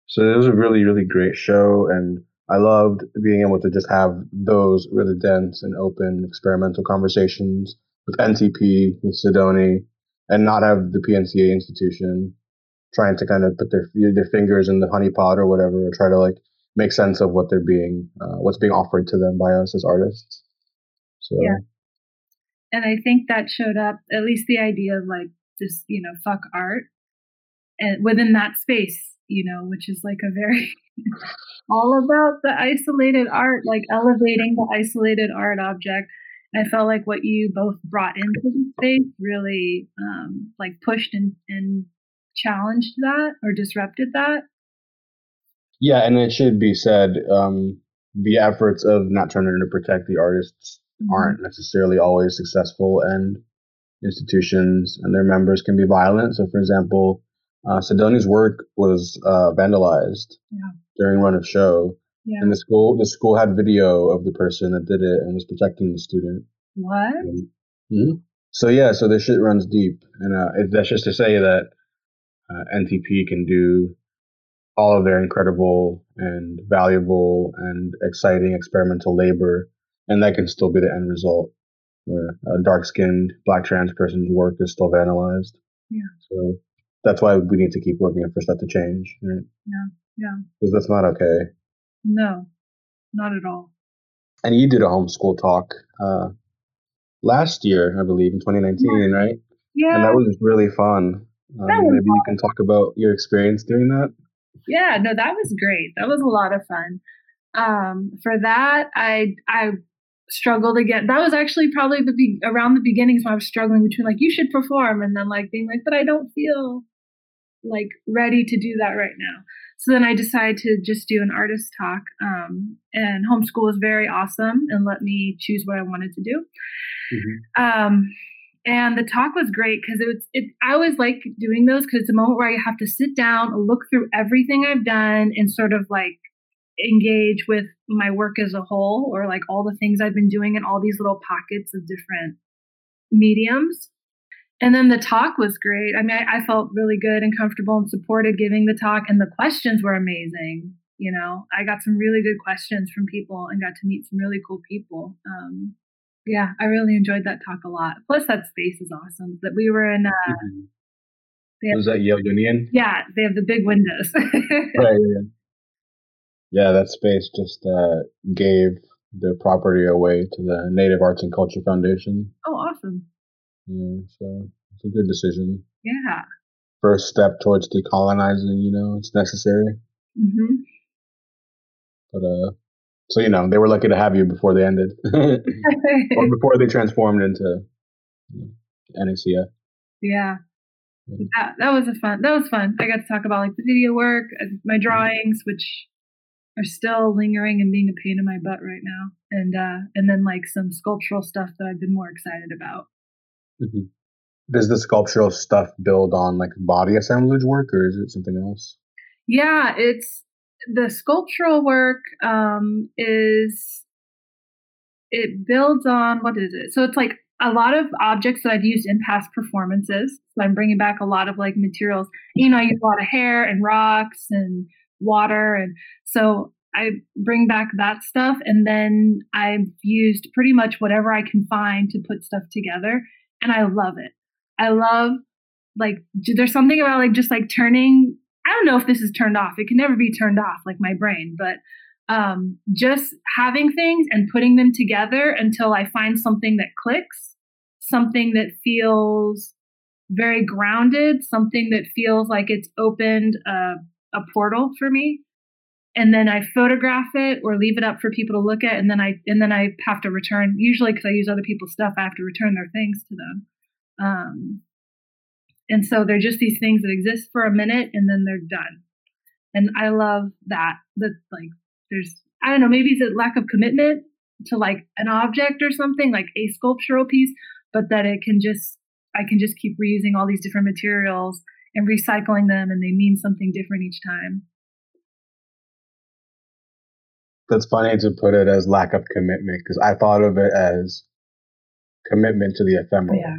So it was a really, really great show. And I loved being able to just have those really dense and open experimental conversations with NTP, with Sidony, and not have the PNCA institution trying to kind of put their their fingers in the honeypot or whatever, or try to like make sense of what they're being, uh, what's being offered to them by us as artists. So. Yeah. And I think that showed up, at least the idea of like just, you know, fuck art and within that space you know, which is like a very all about the isolated art, like elevating the isolated art object. I felt like what you both brought into the space really um, like pushed and, and challenged that or disrupted that. Yeah, and it should be said, um, the efforts of Nat Turner to protect the artists mm-hmm. aren't necessarily always successful, and institutions and their members can be violent. So, for example, uh, Sidony's work was uh, vandalized yeah. during run of show, yeah. and the school the school had video of the person that did it and was protecting the student. What? mm-hmm. So yeah, so this shit runs deep, and uh, it, that's just to say that uh, NTP can do all of their incredible and valuable and exciting experimental labor, and that can still be the end result, where a dark-skinned black trans person's work is still vandalized. Yeah. So that's why we need to keep working for stuff to change. Right? Yeah, yeah. Because that's not okay. No, not at all. And you did a homeschool talk uh, last year, I believe, in 2019, yeah. right? Yeah. And that was really fun. Um, maybe fun. you can talk about your experience doing that. Yeah, no, that was great. That was a lot of fun. Um, for that, I I struggled again. That was actually probably the be- around the beginnings when I was struggling between like you should perform and then like being like, but I don't feel like ready to do that right now. So then I decided to just do an artist talk. Um, and homeschool was very awesome and let me choose what I wanted to do. Mm-hmm. Um, and the talk was great because it was it i always like doing those because it's a moment where i have to sit down look through everything i've done and sort of like engage with my work as a whole or like all the things i've been doing in all these little pockets of different mediums and then the talk was great i mean I, I felt really good and comfortable and supported giving the talk and the questions were amazing you know i got some really good questions from people and got to meet some really cool people um, yeah, I really enjoyed that talk a lot. Plus, that space is awesome. That we were in. Uh, mm-hmm. Was that Yale Union? Yeah, they have the big windows. right. Yeah. Yeah, that space just uh, gave the property away to the Native Arts and Culture Foundation. Oh, awesome. Yeah, so it's a good decision. Yeah. First step towards decolonizing, you know, it's necessary. Mm-hmm. But uh, so you know they were lucky to have you before they ended, or before they transformed into you know, Yeah. That, that was a fun. That was fun. I got to talk about like the video work, my drawings, which are still lingering and being a pain in my butt right now, and uh, and then like some sculptural stuff that I've been more excited about. Mm-hmm. Does the sculptural stuff build on like body assemblage work, or is it something else? Yeah, it's the sculptural work um, is it builds on what is it? So it's like a lot of objects that I've used in past performances. So I'm bringing back a lot of like materials. You know, I use a lot of hair and rocks and water, and so I bring back that stuff, and then I've used pretty much whatever I can find to put stuff together, and I love it. I love like there's something about like just like turning I don't know if this is turned off. It can never be turned off like my brain, but um, just having things and putting them together until I find something that clicks, something that feels very grounded, something that feels like it's opened a, a portal for me. And then I photograph it or leave it up for people to look at, and then I and then I have to return. Usually, because I use other people's stuff, I have to return their things to them. Um, and so they're just these things that exist for a minute and then they're done. And I love that. That like there's I don't know, maybe it's a lack of commitment to like an object or something, like a sculptural piece, but that it can just I can just keep reusing all these different materials and recycling them and they mean something different each time. That's funny to put it as lack of commitment because I thought of it as commitment to the ephemeral. Yeah.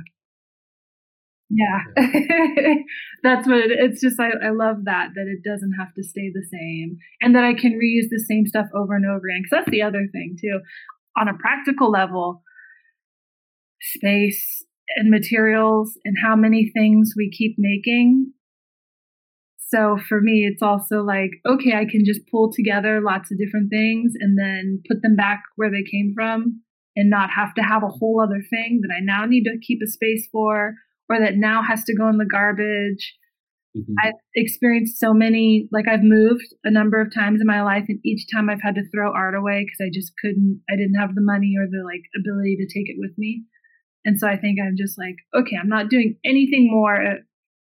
Yeah, that's what it, it's just. I, I love that that it doesn't have to stay the same, and that I can reuse the same stuff over and over again. Because that's the other thing too. On a practical level, space and materials and how many things we keep making. So for me, it's also like, okay, I can just pull together lots of different things and then put them back where they came from and not have to have a whole other thing that I now need to keep a space for or that now has to go in the garbage. Mm-hmm. I've experienced so many, like I've moved a number of times in my life, and each time I've had to throw art away because I just couldn't, I didn't have the money or the like ability to take it with me. And so I think I'm just like, okay, I'm not doing anything more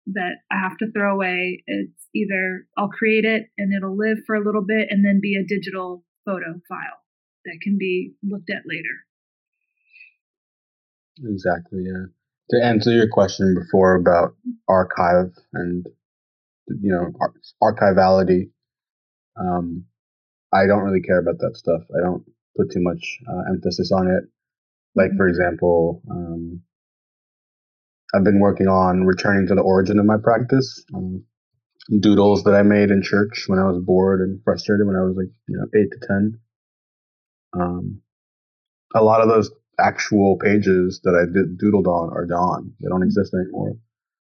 that I have to throw away. It's either I'll create it and it'll live for a little bit and then be a digital photo file that can be looked at later. Exactly, yeah to answer your question before about archive and you know archivality, um, I don't really care about that stuff. I don't put too much uh, emphasis on it. Like for example, um, I've been working on returning to the origin of my practice. Um, doodles that I made in church when I was bored and frustrated when I was like you know eight to ten. Um, a lot of those actual pages that I did, doodled on are gone. They don't exist anymore.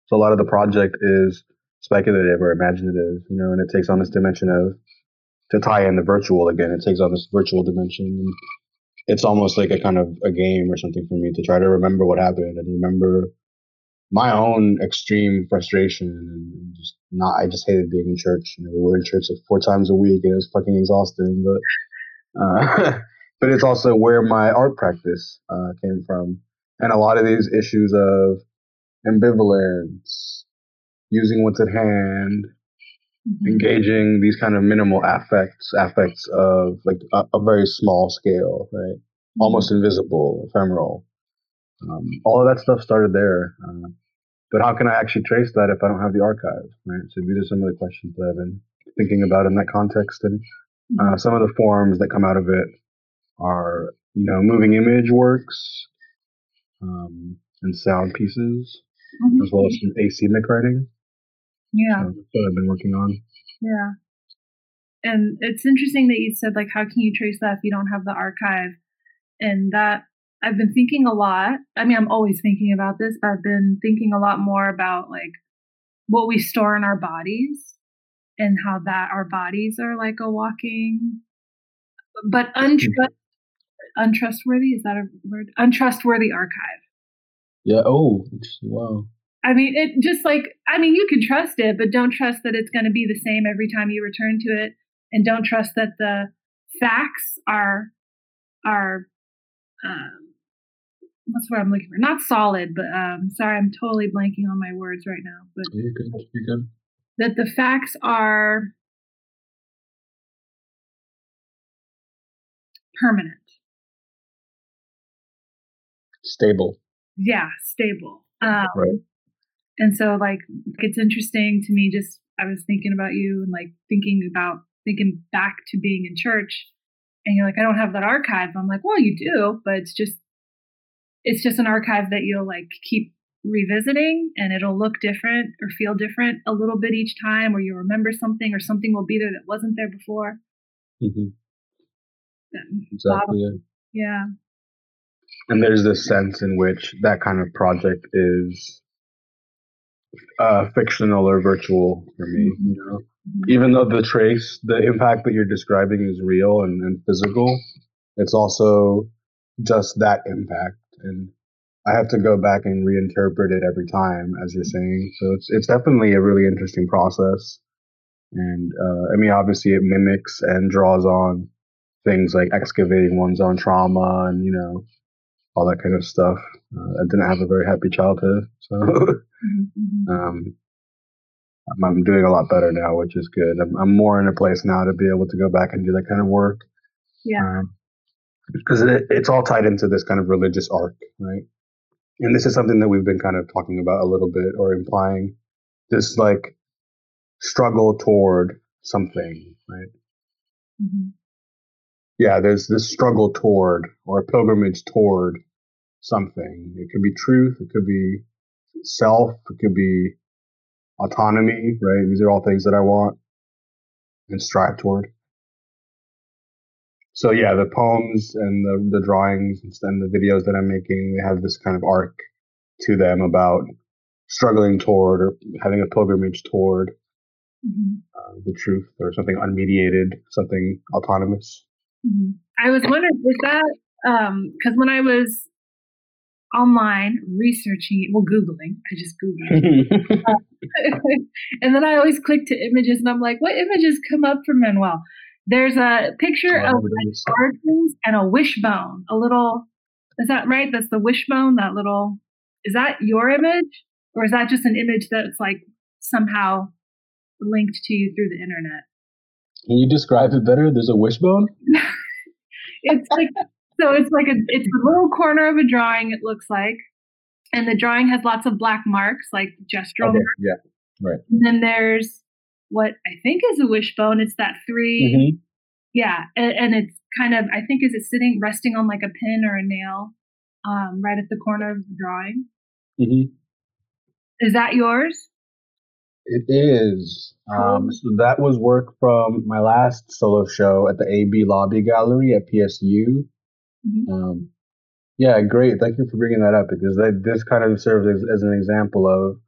So a lot of the project is speculative or imaginative, you know, and it takes on this dimension of to tie in the virtual again. It takes on this virtual dimension. And it's almost like a kind of a game or something for me to try to remember what happened and remember my own extreme frustration and just not. I just hated being in church. You know, we were in church like four times a week, and it was fucking exhausting. But uh, but it's also where my art practice uh, came from. And a lot of these issues of ambivalence, using what's at hand, mm-hmm. engaging these kind of minimal affects, affects of like a, a very small scale, right? Mm-hmm. Almost invisible, ephemeral. Um, all of that stuff started there. Uh, but how can I actually trace that if I don't have the archive? Right. So these are some of the questions that I've been thinking about in that context. And uh, some of the forms that come out of it are, you know, moving image works um, and sound pieces, mm-hmm. as well as some asemic writing. Yeah. So that's what I've been working on. Yeah. And it's interesting that you said, like, how can you trace that if you don't have the archive? And that I've been thinking a lot. I mean, I'm always thinking about this, but I've been thinking a lot more about like what we store in our bodies and how that our bodies are like a walking, but mm-hmm. untrust, untrustworthy. Is that a word? Untrustworthy archive. Yeah. Oh, wow. I mean, it just like, I mean, you can trust it, but don't trust that it's going to be the same every time you return to it. And don't trust that the facts are, are, um, what's what I'm looking for? Not solid, but um, sorry, I'm totally blanking on my words right now. But you're good. You're good. That the facts are permanent, stable. Yeah, stable. Um, right. And so, like, it's interesting to me. Just I was thinking about you and like thinking about thinking back to being in church, and you're like, I don't have that archive. I'm like, well, you do, but it's just it's just an archive that you'll like keep revisiting and it'll look different or feel different a little bit each time or you'll remember something or something will be there that wasn't there before mm-hmm. exactly yeah and there's this sense in which that kind of project is uh, fictional or virtual for me mm-hmm. you know even though the trace the impact that you're describing is real and, and physical it's also just that impact and I have to go back and reinterpret it every time, as you're saying. So it's it's definitely a really interesting process, and uh, I mean, obviously, it mimics and draws on things like excavating one's own trauma and you know all that kind of stuff. Uh, I didn't have a very happy childhood, so mm-hmm. um, I'm, doing a lot better now, which is good. I'm, I'm, more in a place now to be able to go back and do that kind of work. Yeah. Um, because it, it's all tied into this kind of religious arc, right? And this is something that we've been kind of talking about a little bit or implying this like struggle toward something, right? Mm-hmm. Yeah, there's this struggle toward or a pilgrimage toward something. It could be truth, it could be self, it could be autonomy, right? These are all things that I want and strive toward so yeah, the poems and the, the drawings and the videos that I'm making, they have this kind of arc to them about struggling toward or having a pilgrimage toward mm-hmm. uh, the truth or something unmediated, something autonomous. Mm-hmm. I was wondering, was that because um, when I was online researching, well, Googling, I just Googled uh, and then I always click to images and I'm like, what images come up for Manuel? There's a picture oh, of origins and a wishbone. A little, is that right? That's the wishbone. That little, is that your image, or is that just an image that's like somehow linked to you through the internet? Can you describe it better? There's a wishbone. it's like so. It's like a it's a little corner of a drawing. It looks like, and the drawing has lots of black marks, like gestural. Okay, yeah, right. And then there's what I think is a wishbone. It's that 3 mm-hmm. yeah, and, and, it's kind of I think is it sitting resting on like a pin or a nail, um, right at the corner of the drawing. Mm-hmm. Is that yours? It is. Um, so that was work from my last solo show at the AB Lobby Gallery at PSU. Mm-hmm. Um, yeah, great. Thank you for bringing that up because that, this kind of serves as, as an example of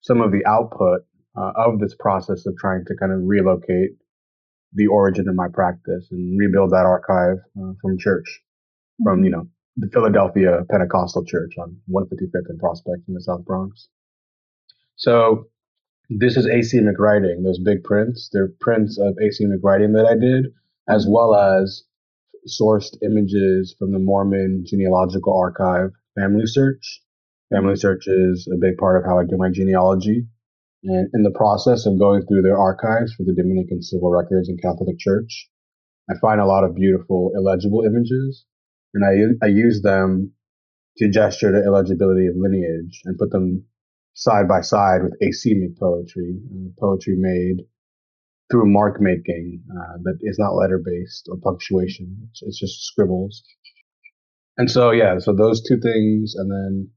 some of the output uh, of this process of trying to kind of relocate the origin of my practice and rebuild that archive uh, from church, mm-hmm. from, you know, the Philadelphia Pentecostal Church on 155th and Prospect in the South Bronx. So this is asemic writing, those big prints. They're prints of asemic writing that I did, as well as sourced images from the Mormon Genealogical Archive Family Search. Family Search is a big part of how I do my genealogy. And in the process of going through their archives for the Dominican Civil Records and Catholic Church, I find a lot of beautiful illegible images, and I I use them to gesture the illegibility of lineage and put them side by side with asemic poetry, uh, poetry made through mark making uh, that is not letter based or punctuation. It's, it's, just scribbles. And so, yeah, so those two things, and then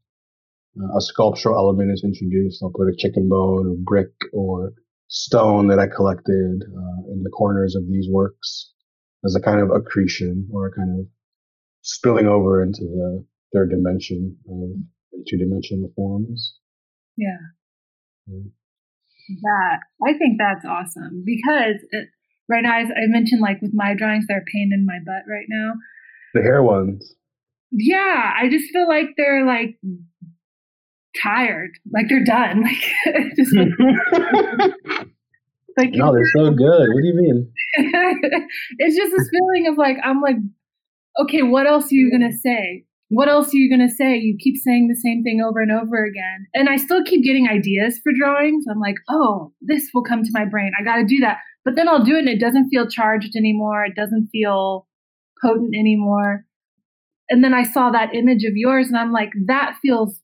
uh, a sculptural element is introduced. I'll put a chicken bone or brick or stone that I collected uh, in the corners of these works as a kind of accretion or a kind of spilling over into the third dimension of two dimensional forms. Yeah. yeah. That I think that's awesome because it, right now, as I mentioned, like with my drawings, they're pain in my butt right now. The hair ones. Yeah, I just feel like they're like tired, like they're done. Like, just, like no, they're so good. What do you mean? it's just this feeling of like I'm like, okay, what else are you gonna say? What else are you gonna say? You keep saying the same thing over and over again, and I still keep getting ideas for drawings. I'm like, oh, this will come to my brain. I got to do that, but then I'll do it, and it doesn't feel charged anymore. It doesn't feel potent anymore. And then I saw that image of yours, and I'm like, that feels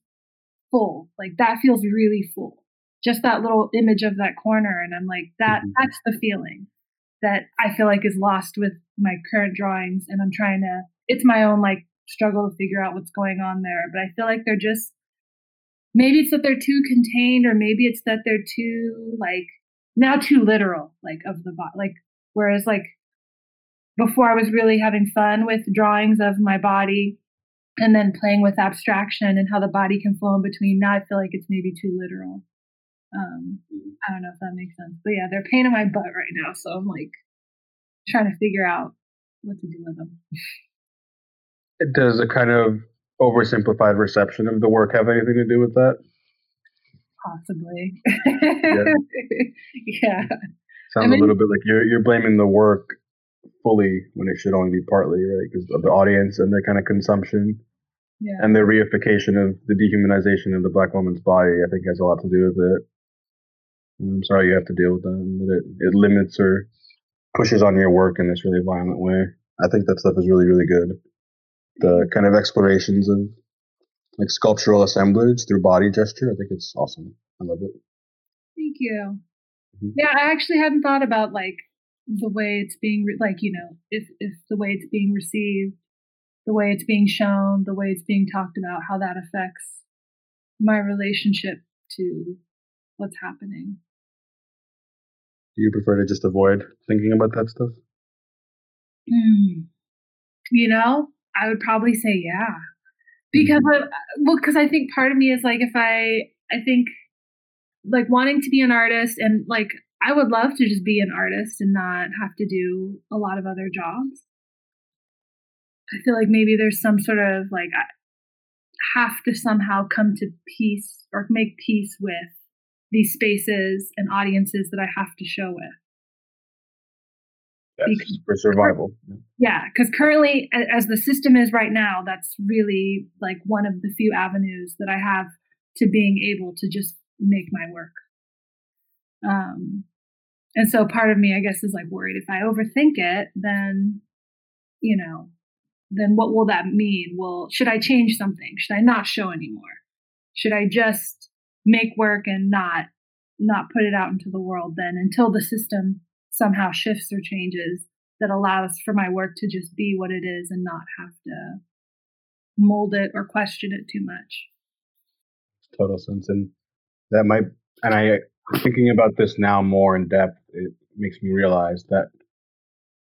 full. Like that feels really full. Just that little image of that corner. And I'm like, that mm-hmm. that's the feeling that I feel like is lost with my current drawings. And I'm trying to it's my own like struggle to figure out what's going on there. But I feel like they're just maybe it's that they're too contained, or maybe it's that they're too like now too literal, like of the body. Like whereas like before I was really having fun with drawings of my body and then playing with abstraction and how the body can flow in between. Now I feel like it's maybe too literal. Um, I don't know if that makes sense, but yeah, they're pain in my butt right now. So I'm like trying to figure out what to do with them. Does a kind of oversimplified reception of the work have anything to do with that? Possibly. yeah. yeah. Sounds I mean, a little bit like you're you're blaming the work fully when it should only be partly, right? Because of the audience and their kind of consumption yeah. and the reification of the dehumanization of the black woman's body, I think has a lot to do with it. And I'm sorry you have to deal with that. It, it limits or pushes on your work in this really violent way. I think that stuff is really, really good. The kind of explorations of like sculptural assemblage through body gesture, I think it's awesome. I love it. Thank you. Mm-hmm. Yeah, I actually hadn't thought about like the way it's being re- like you know if if the way it's being received the way it's being shown the way it's being talked about how that affects my relationship to what's happening do you prefer to just avoid thinking about that stuff mm. you know i would probably say yeah because mm-hmm. of, well because i think part of me is like if i i think like wanting to be an artist and like I would love to just be an artist and not have to do a lot of other jobs. I feel like maybe there's some sort of like I have to somehow come to peace or make peace with these spaces and audiences that I have to show with. For survival. Yeah, because currently, as the system is right now, that's really like one of the few avenues that I have to being able to just make my work. Um, and so part of me, I guess, is like worried if I overthink it, then, you know, then what will that mean? Well, should I change something? Should I not show anymore? Should I just make work and not not put it out into the world then until the system somehow shifts or changes that allows for my work to just be what it is and not have to mold it or question it too much. Total sense. And that might and I thinking about this now more in depth, it makes me realize that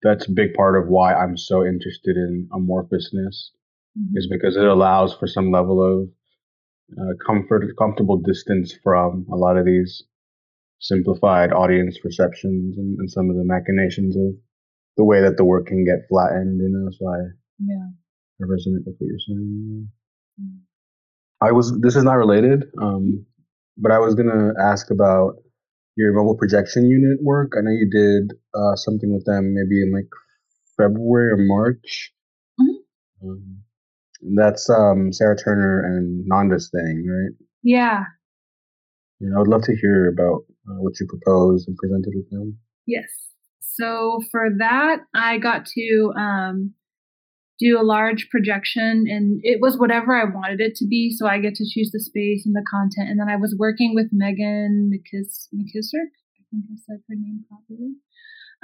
that's a big part of why I'm so interested in amorphousness mm-hmm. is because it allows for some level of uh, comfort, comfortable distance from a lot of these simplified audience perceptions and, and, some of the machinations of the way that the work can get flattened, you know. So I, yeah, I resonate with what you're saying. Yeah. I was. This is not related. Um, but I was gonna ask about your mobile projection unit work. I know you did uh, something with them maybe in like February or March. Mm-hmm. Um, that's um, Sarah Turner and Nanda's thing, right? Yeah. Yeah, I would love to hear about uh, what you proposed and presented with them. Yes. So for that, I got to um, do a large projection and it was whatever I wanted it to be. So I get to choose the space and the content. And then I was working with Megan McKiss- McKissack. I think I said her name properly.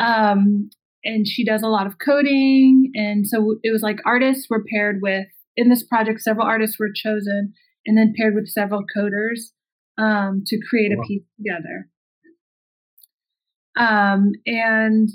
Um, and she does a lot of coding. And so it was like artists were paired with, in this project, several artists were chosen and then paired with several coders um, to create a piece together. Um, and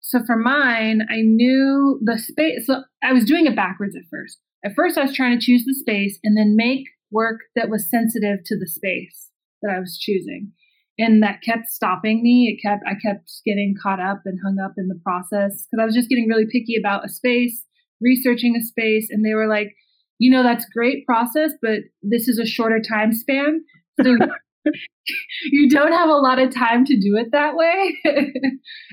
so for mine, I knew the space. So I was doing it backwards at first. At first, I was trying to choose the space and then make work that was sensitive to the space that I was choosing. And that kept stopping me. It kept, I kept getting caught up and hung up in the process because I was just getting really picky about a space, researching a space. And they were like, you know, that's great process, but this is a shorter time span. So you don't have a lot of time to do it that way.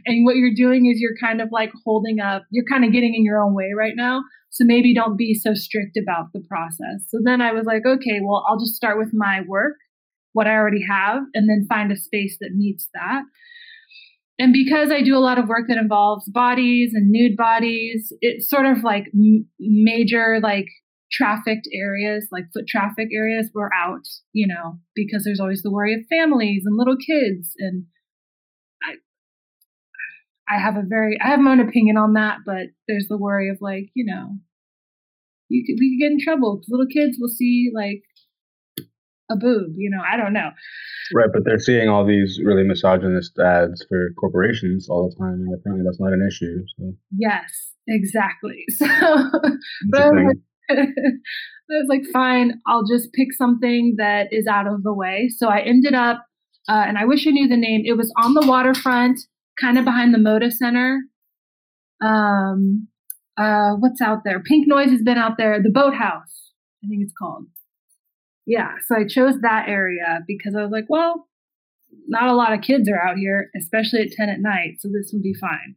and what you're doing is you're kind of like holding up, you're kind of getting in your own way right now. So maybe don't be so strict about the process. So then I was like, okay, well, I'll just start with my work, what I already have, and then find a space that meets that. And because I do a lot of work that involves bodies and nude bodies, it's sort of like major, like trafficked areas, like foot traffic areas, were out, you know, because there's always the worry of families and little kids. And I, I have a very, I have my own opinion on that, but there's the worry of like, you know, you could, we could get in trouble because little kids will see like a boob, you know, I don't know. Right, but they're seeing all these really misogynist ads for corporations all the time, and apparently that's not an issue. So. Yes, exactly. So, but I was like, fine, I'll just pick something that is out of the way. So I ended up, uh, and I wish I knew the name. It was on the waterfront, kind of behind the Moda Center. Um, uh, what's out there? Pink Noise has been out there. The Boathouse, I think it's called. Yeah, so I chose that area because I was like, well, not a lot of kids are out here, especially at 10 at night, so this will be fine.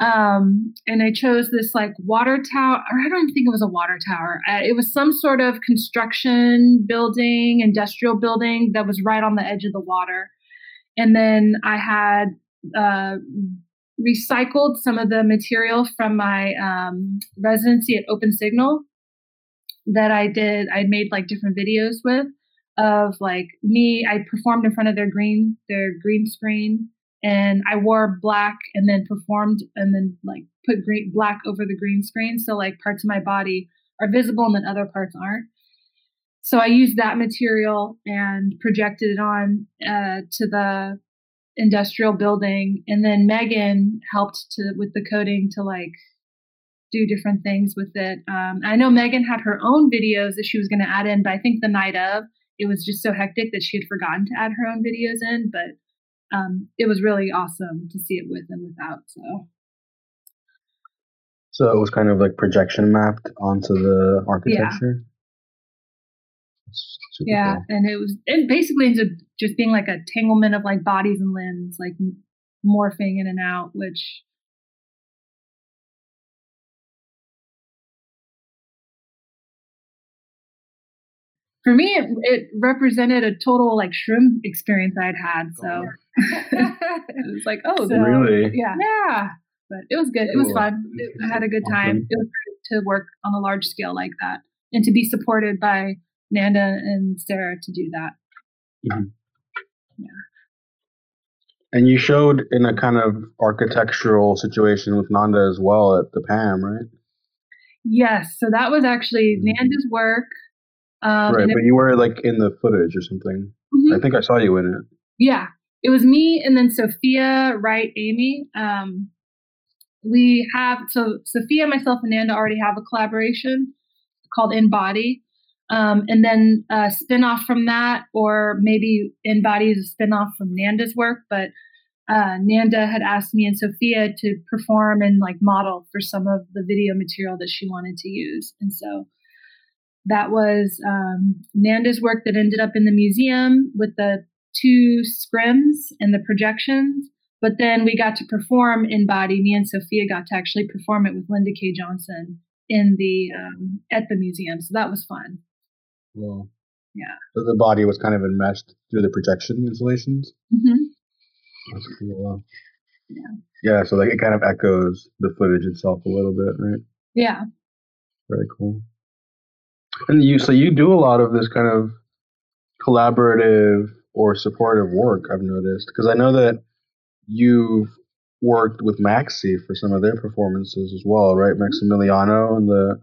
Um, and I chose this like water tower, or I don't even think it was a water tower. Uh, it was some sort of construction building, industrial building that was right on the edge of the water. And then I had uh, recycled some of the material from my um, residency at Open Signal that I did. I made like different videos with of like me. I performed in front of their green their green screen and I wore black and then performed and then like put green black over the green screen so like parts of my body are visible and then other parts aren't. So I used that material and projected it on uh, to the industrial building, and then Megan helped to with the coding to like do different things with it. Um, I know Megan had her own videos that she was going to add in, but I think the night of it was just so hectic that she had forgotten to add her own videos in. But um, it was really awesome to see it with and without. So. So it was kind of like projection mapped onto the architecture. Yeah, yeah cool. and it was it basically up just being like a tanglement of like bodies and limbs, like morphing in and out, which for me, it, it, represented a total like shrimp experience I'd had. So it was like, oh, so, really? Yeah, yeah. But it was good. It was fun. I had a good time. It was to work on a large scale like that and to be supported by Nanda and Sarah to do that. Mm-hmm. Yeah. And you showed in a kind of architectural situation with Nanda as well at the PAM, right? Yes. So that was actually mm-hmm. Nanda's work. Um, right, but you were like in the footage or something. Mm-hmm. I think I saw you in it. Yeah, it was me and then Sophia, Wright, Amy. Um, we have so Sophia, myself, and Nanda already have a collaboration called In Body. Um, and then a spin-off from that, or maybe In Body is a spin-off from Nanda's work, but uh, Nanda had asked me and Sophia to perform and like model for some of the video material that she wanted to use. And so that was um, Nanda's work that ended up in the museum with the two scrims and the projections. But then we got to perform in body. Me and Sophia got to actually perform it with Linda K. Johnson in the um, at the museum. So that was fun. Well, yeah. So the body was kind of enmeshed through the projection installations. Mm-hmm. That's cool. Yeah. Yeah. So like it kind of echoes the footage itself a little bit, right? Yeah. Very cool. And you, so you do a lot of this kind of collaborative or supportive work. I've noticed because I know that you've worked with Maxi for some of their performances as well, right? Maximiliano and the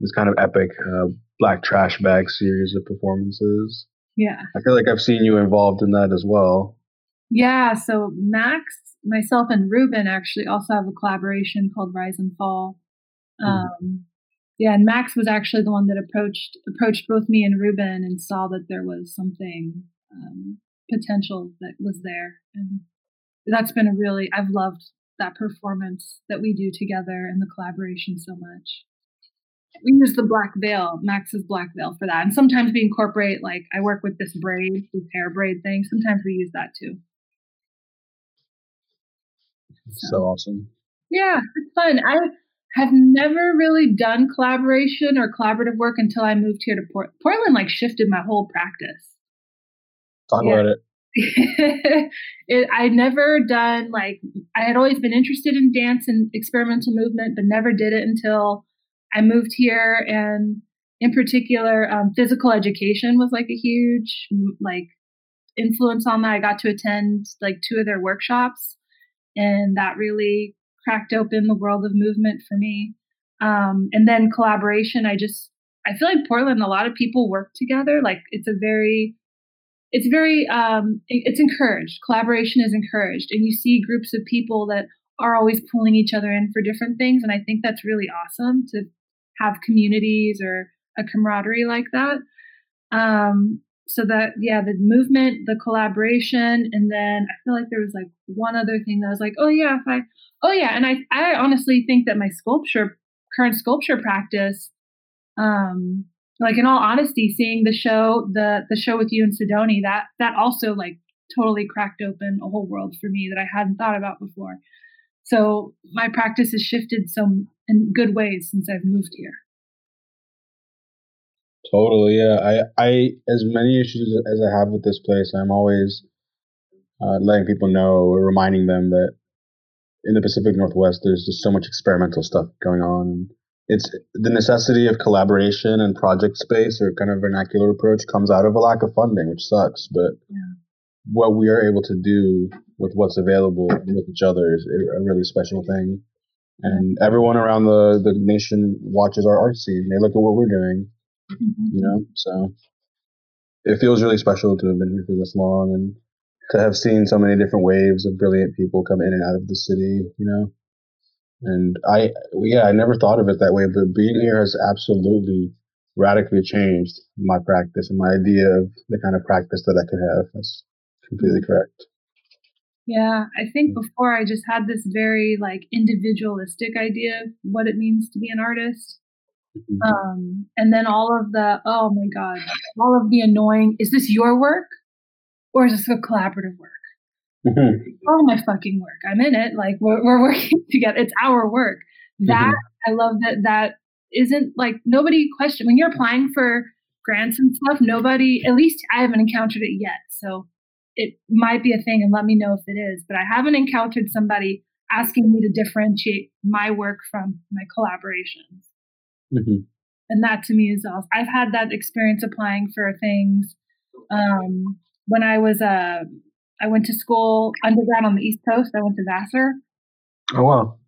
this kind of epic uh, Black Trash Bag series of performances. Yeah. I feel like I've seen you involved in that as well. Yeah. So Max, myself, and Ruben actually also have a collaboration called Rise and Fall. Mm-hmm. Um, yeah, and Max was actually the one that approached approached both me and Ruben and saw that there was something um, potential that was there, and that's been a really I've loved that performance that we do together and the collaboration so much. We use the black veil, Max's black veil for that, and sometimes we incorporate like I work with this braid, this hair braid thing. Sometimes we use that too. So, so awesome. Yeah, it's fun. I have never really done collaboration or collaborative work until I moved here to Port- Portland. Like shifted my whole practice. Talk yeah. about it. it. I never done like I had always been interested in dance and experimental movement, but never did it until I moved here. And in particular, um, physical education was like a huge like influence on that. I got to attend like two of their workshops, and that really cracked open the world of movement for me. Um, and then collaboration, I just, I feel like Portland, a lot of people work together. Like it's a very, it's very, um, it's encouraged. Collaboration is encouraged. And you see groups of people that are always pulling each other in for different things. And I think that's really awesome to have communities or a camaraderie like that. Um, so that yeah the movement the collaboration and then i feel like there was like one other thing that was like oh yeah if i oh yeah and i i honestly think that my sculpture current sculpture practice um like in all honesty seeing the show the the show with you and Sidony that that also like totally cracked open a whole world for me that i hadn't thought about before so my practice has shifted some in good ways since i've moved here Totally, yeah. I, I, as many issues as I have with this place, I'm always uh, letting people know or reminding them that in the Pacific Northwest, there's just so much experimental stuff going on. It's the necessity of collaboration and project space or kind of vernacular approach comes out of a lack of funding, which sucks. But yeah. what we are able to do with what's available with each other is a really special thing. And everyone around the, the nation watches our art scene. They look at what we're doing mm-hmm. you know. So it feels really special to have been here for this long and to have seen so many different waves of brilliant people come in and out of the city, you know. And I, yeah, I never thought of it that way, but being here has absolutely radically changed my practice and my idea of the kind of practice that I could have. That's completely mm-hmm. correct. Yeah, I think before I just had this very like individualistic idea of what it means to be an artist. Mm-hmm. Um, and then all of the, oh my God, all of the annoying, is this your work or is this a collaborative work? Mm-hmm. All my fucking work. I'm in it. Like we're, we're working together. It's our work. That mm-hmm. I love that that isn't like nobody question when you're applying for grants and stuff, nobody, at least I haven't encountered it yet. So it might be a thing and let me know if it is, but I haven't encountered somebody asking me to differentiate my work from my collaborations. Mm-hmm. And that to me is awesome. I've had that experience applying for things. Um, when I was, uh, I went to school underground on the East Coast. I went to Vassar. Oh, wow.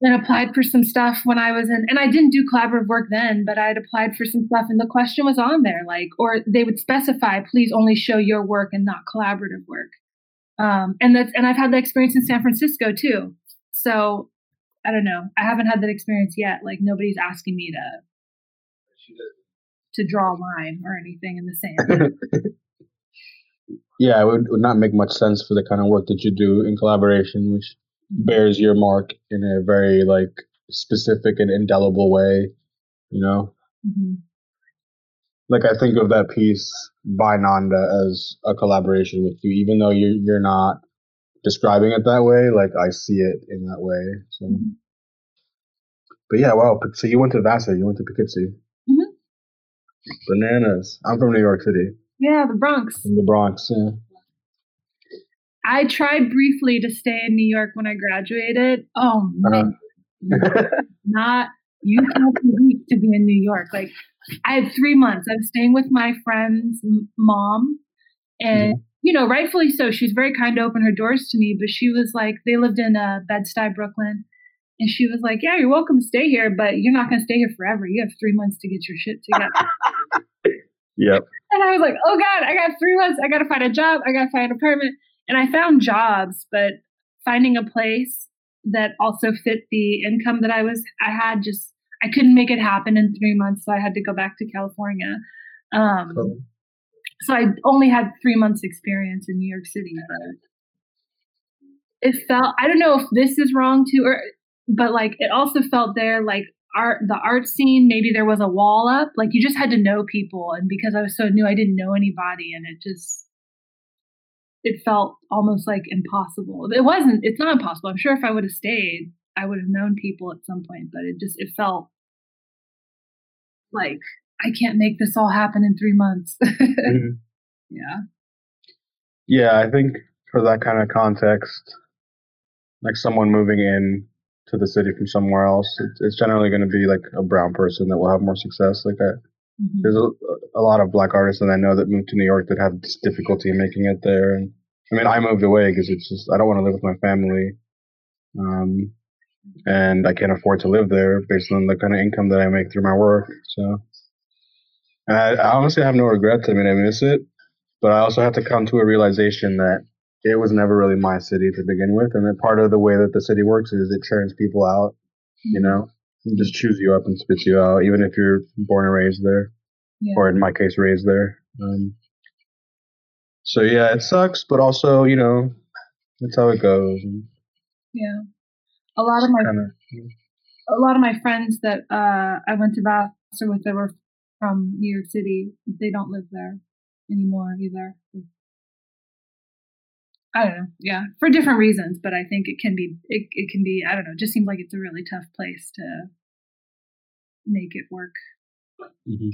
And applied for some stuff when I was in, and I didn't do collaborative work then, but I had applied for some stuff, and the question was on there, like, or they would specify, please only show your work and not collaborative work. Um, and that's, and I've had that experience in San Francisco too. So I don't know. I haven't had that experience yet. Like nobody's asking me to to draw a line or anything in the sand. yeah, it would, would not make much sense for the kind of work that you do in collaboration, which bears your mark in a very like specific and indelible way. You know. Mm-hmm. Like I think of that piece by Nanda as a collaboration with you, even though you're you're not describing it that way, like I see it in that way. So, mm-hmm. but yeah, wow. So you went to Vassar, you went to Poughkeepsie. Mm-hmm. Bananas. I'm from New York City. Yeah, the Bronx. From the Bronx, yeah. I tried briefly to stay in New York when I graduated. Oh uh-huh. man, uh-huh. not you can't believe to be in New York. Like I had three months. I was staying with my friend's mom, and mm-hmm. you know, rightfully so. She was very kind to open her doors to me, but she was like, they lived in uh, Bed Stuy, Brooklyn, and she was like, "Yeah, you're welcome to stay here, but you're not going to stay here forever. You have three months to get your shit together." yep. And I was like, "Oh God, I got three months. I got to find a job. I got to find an apartment." And I found jobs, but finding a place that also fit the income that I was I had just I couldn't make it happen in three months, so I had to go back to California. Um. So I only had three months experience in New York City, but it felt I don't know if this is wrong too, or but like it also felt there like art the art scene maybe there was a wall up. Like you just had to know people. And because i was so new i didn't know anybody. And it just it felt almost like impossible. It wasn't it's not impossible. I'm sure if i would have stayed i would have known people at some point. But it just it felt like i can't make this all happen in three months. Mm-hmm. yeah. Yeah i think for that kind of context like someone moving in to the city from somewhere else, it's, it's generally going to be like a brown person that will have more success. Like I, mm-hmm. there's a, a lot of black artists that I know that moved to New York that have difficulty making it there. And I mean, I moved away because it's just I don't want to live with my family, um, and I can't afford to live there based on the kind of income that I make through my work. So, I, I honestly have no regrets. I mean, I miss it, but I also have to come to a realization that it was never really my city to begin with. And then part of the way that the city works is it churns people out, you know, and just chews you up and spits you out, even if you're born and raised there, yeah. or in my case, raised there. Um, so yeah, it sucks, but also, you know, that's how it goes. Yeah. A lot of my, kinda, a lot of my friends that, uh, I went to Vassar with that were from New York City, they don't live there anymore either. I don't know. Yeah, for different reasons, but I think it can be it, it can be I don't know. It just seems like it's a really tough place to make it work. Mm-hmm.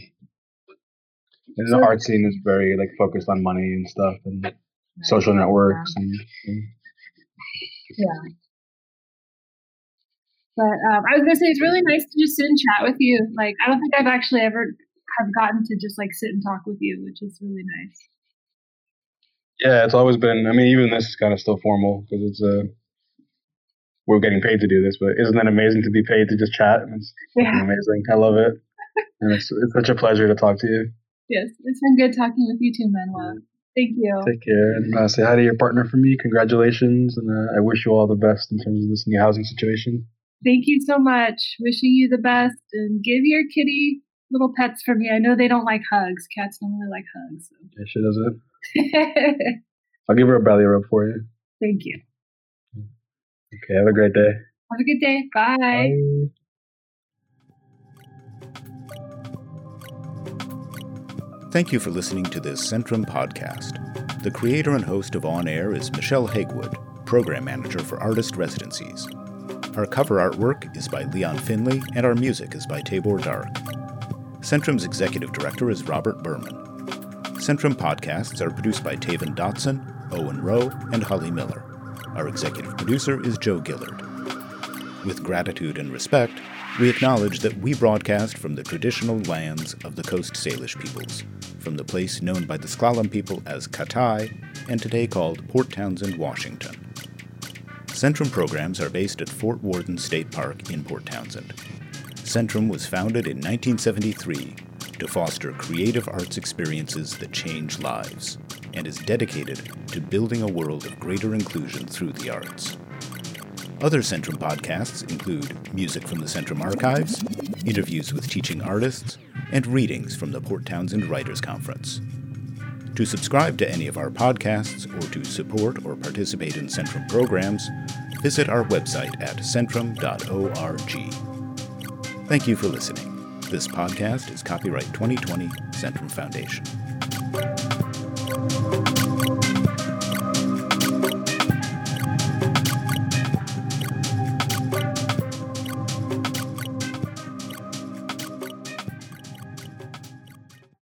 And the art scene is very like focused on money and stuff and right. social networks yeah. and, and, yeah. But um, I was gonna say it's really nice to just sit and chat with you. Like I don't think I've actually ever have gotten to just like sit and talk with you, which is really nice. Yeah, it's always been. I mean, even this is kind of still formal because it's uh, we're getting paid to do this, but isn't that amazing to be paid to just chat? It's yeah. amazing. I love it, and it's it's such a pleasure to talk to you. Yes, it's been good talking with you too, Manuel. Thank you. Take care, and uh, say hi to your partner for me. Congratulations, and uh, I wish you all the best in terms of this new housing situation. Thank you so much. Wishing you the best, and give your kitty little pets for me. I know they don't like hugs. Cats don't really like hugs. So. Yeah, she doesn't. I'll give her a belly rub for you. Thank you. Okay, have a great day. Have a good day. Bye. Bye. Thank you for listening to this Centrum podcast. The creator and host of On Air is Michelle Hagewood, Program Manager for Artist Residencies. Our cover artwork is by Leon Finley, and our music is by Tabor Dark. Centrum's executive director is Robert Birman. Centrum podcasts are produced by Taven Dotson, Owen Rowe, and Holly Miller. Our executive producer is Joe Gillard. With gratitude and respect, we acknowledge that we broadcast from the traditional lands of the Coast Salish peoples, from the place known by the S'Klallam people as Katai, and today called Port Townsend, Washington. Centrum programs are based at Fort Worden State Park in Port Townsend. Centrum was founded in 1973 to foster creative arts experiences that change lives and is dedicated to building a world of greater inclusion through the arts. Other Centrum podcasts include music from the Centrum archives, interviews with teaching artists, and readings from the Port Townsend Writers Conference. To subscribe to any of our podcasts or to support or participate in Centrum programs, visit our website at centrum.org. Thank you for listening. This podcast is copyright 2020 Centrum Foundation.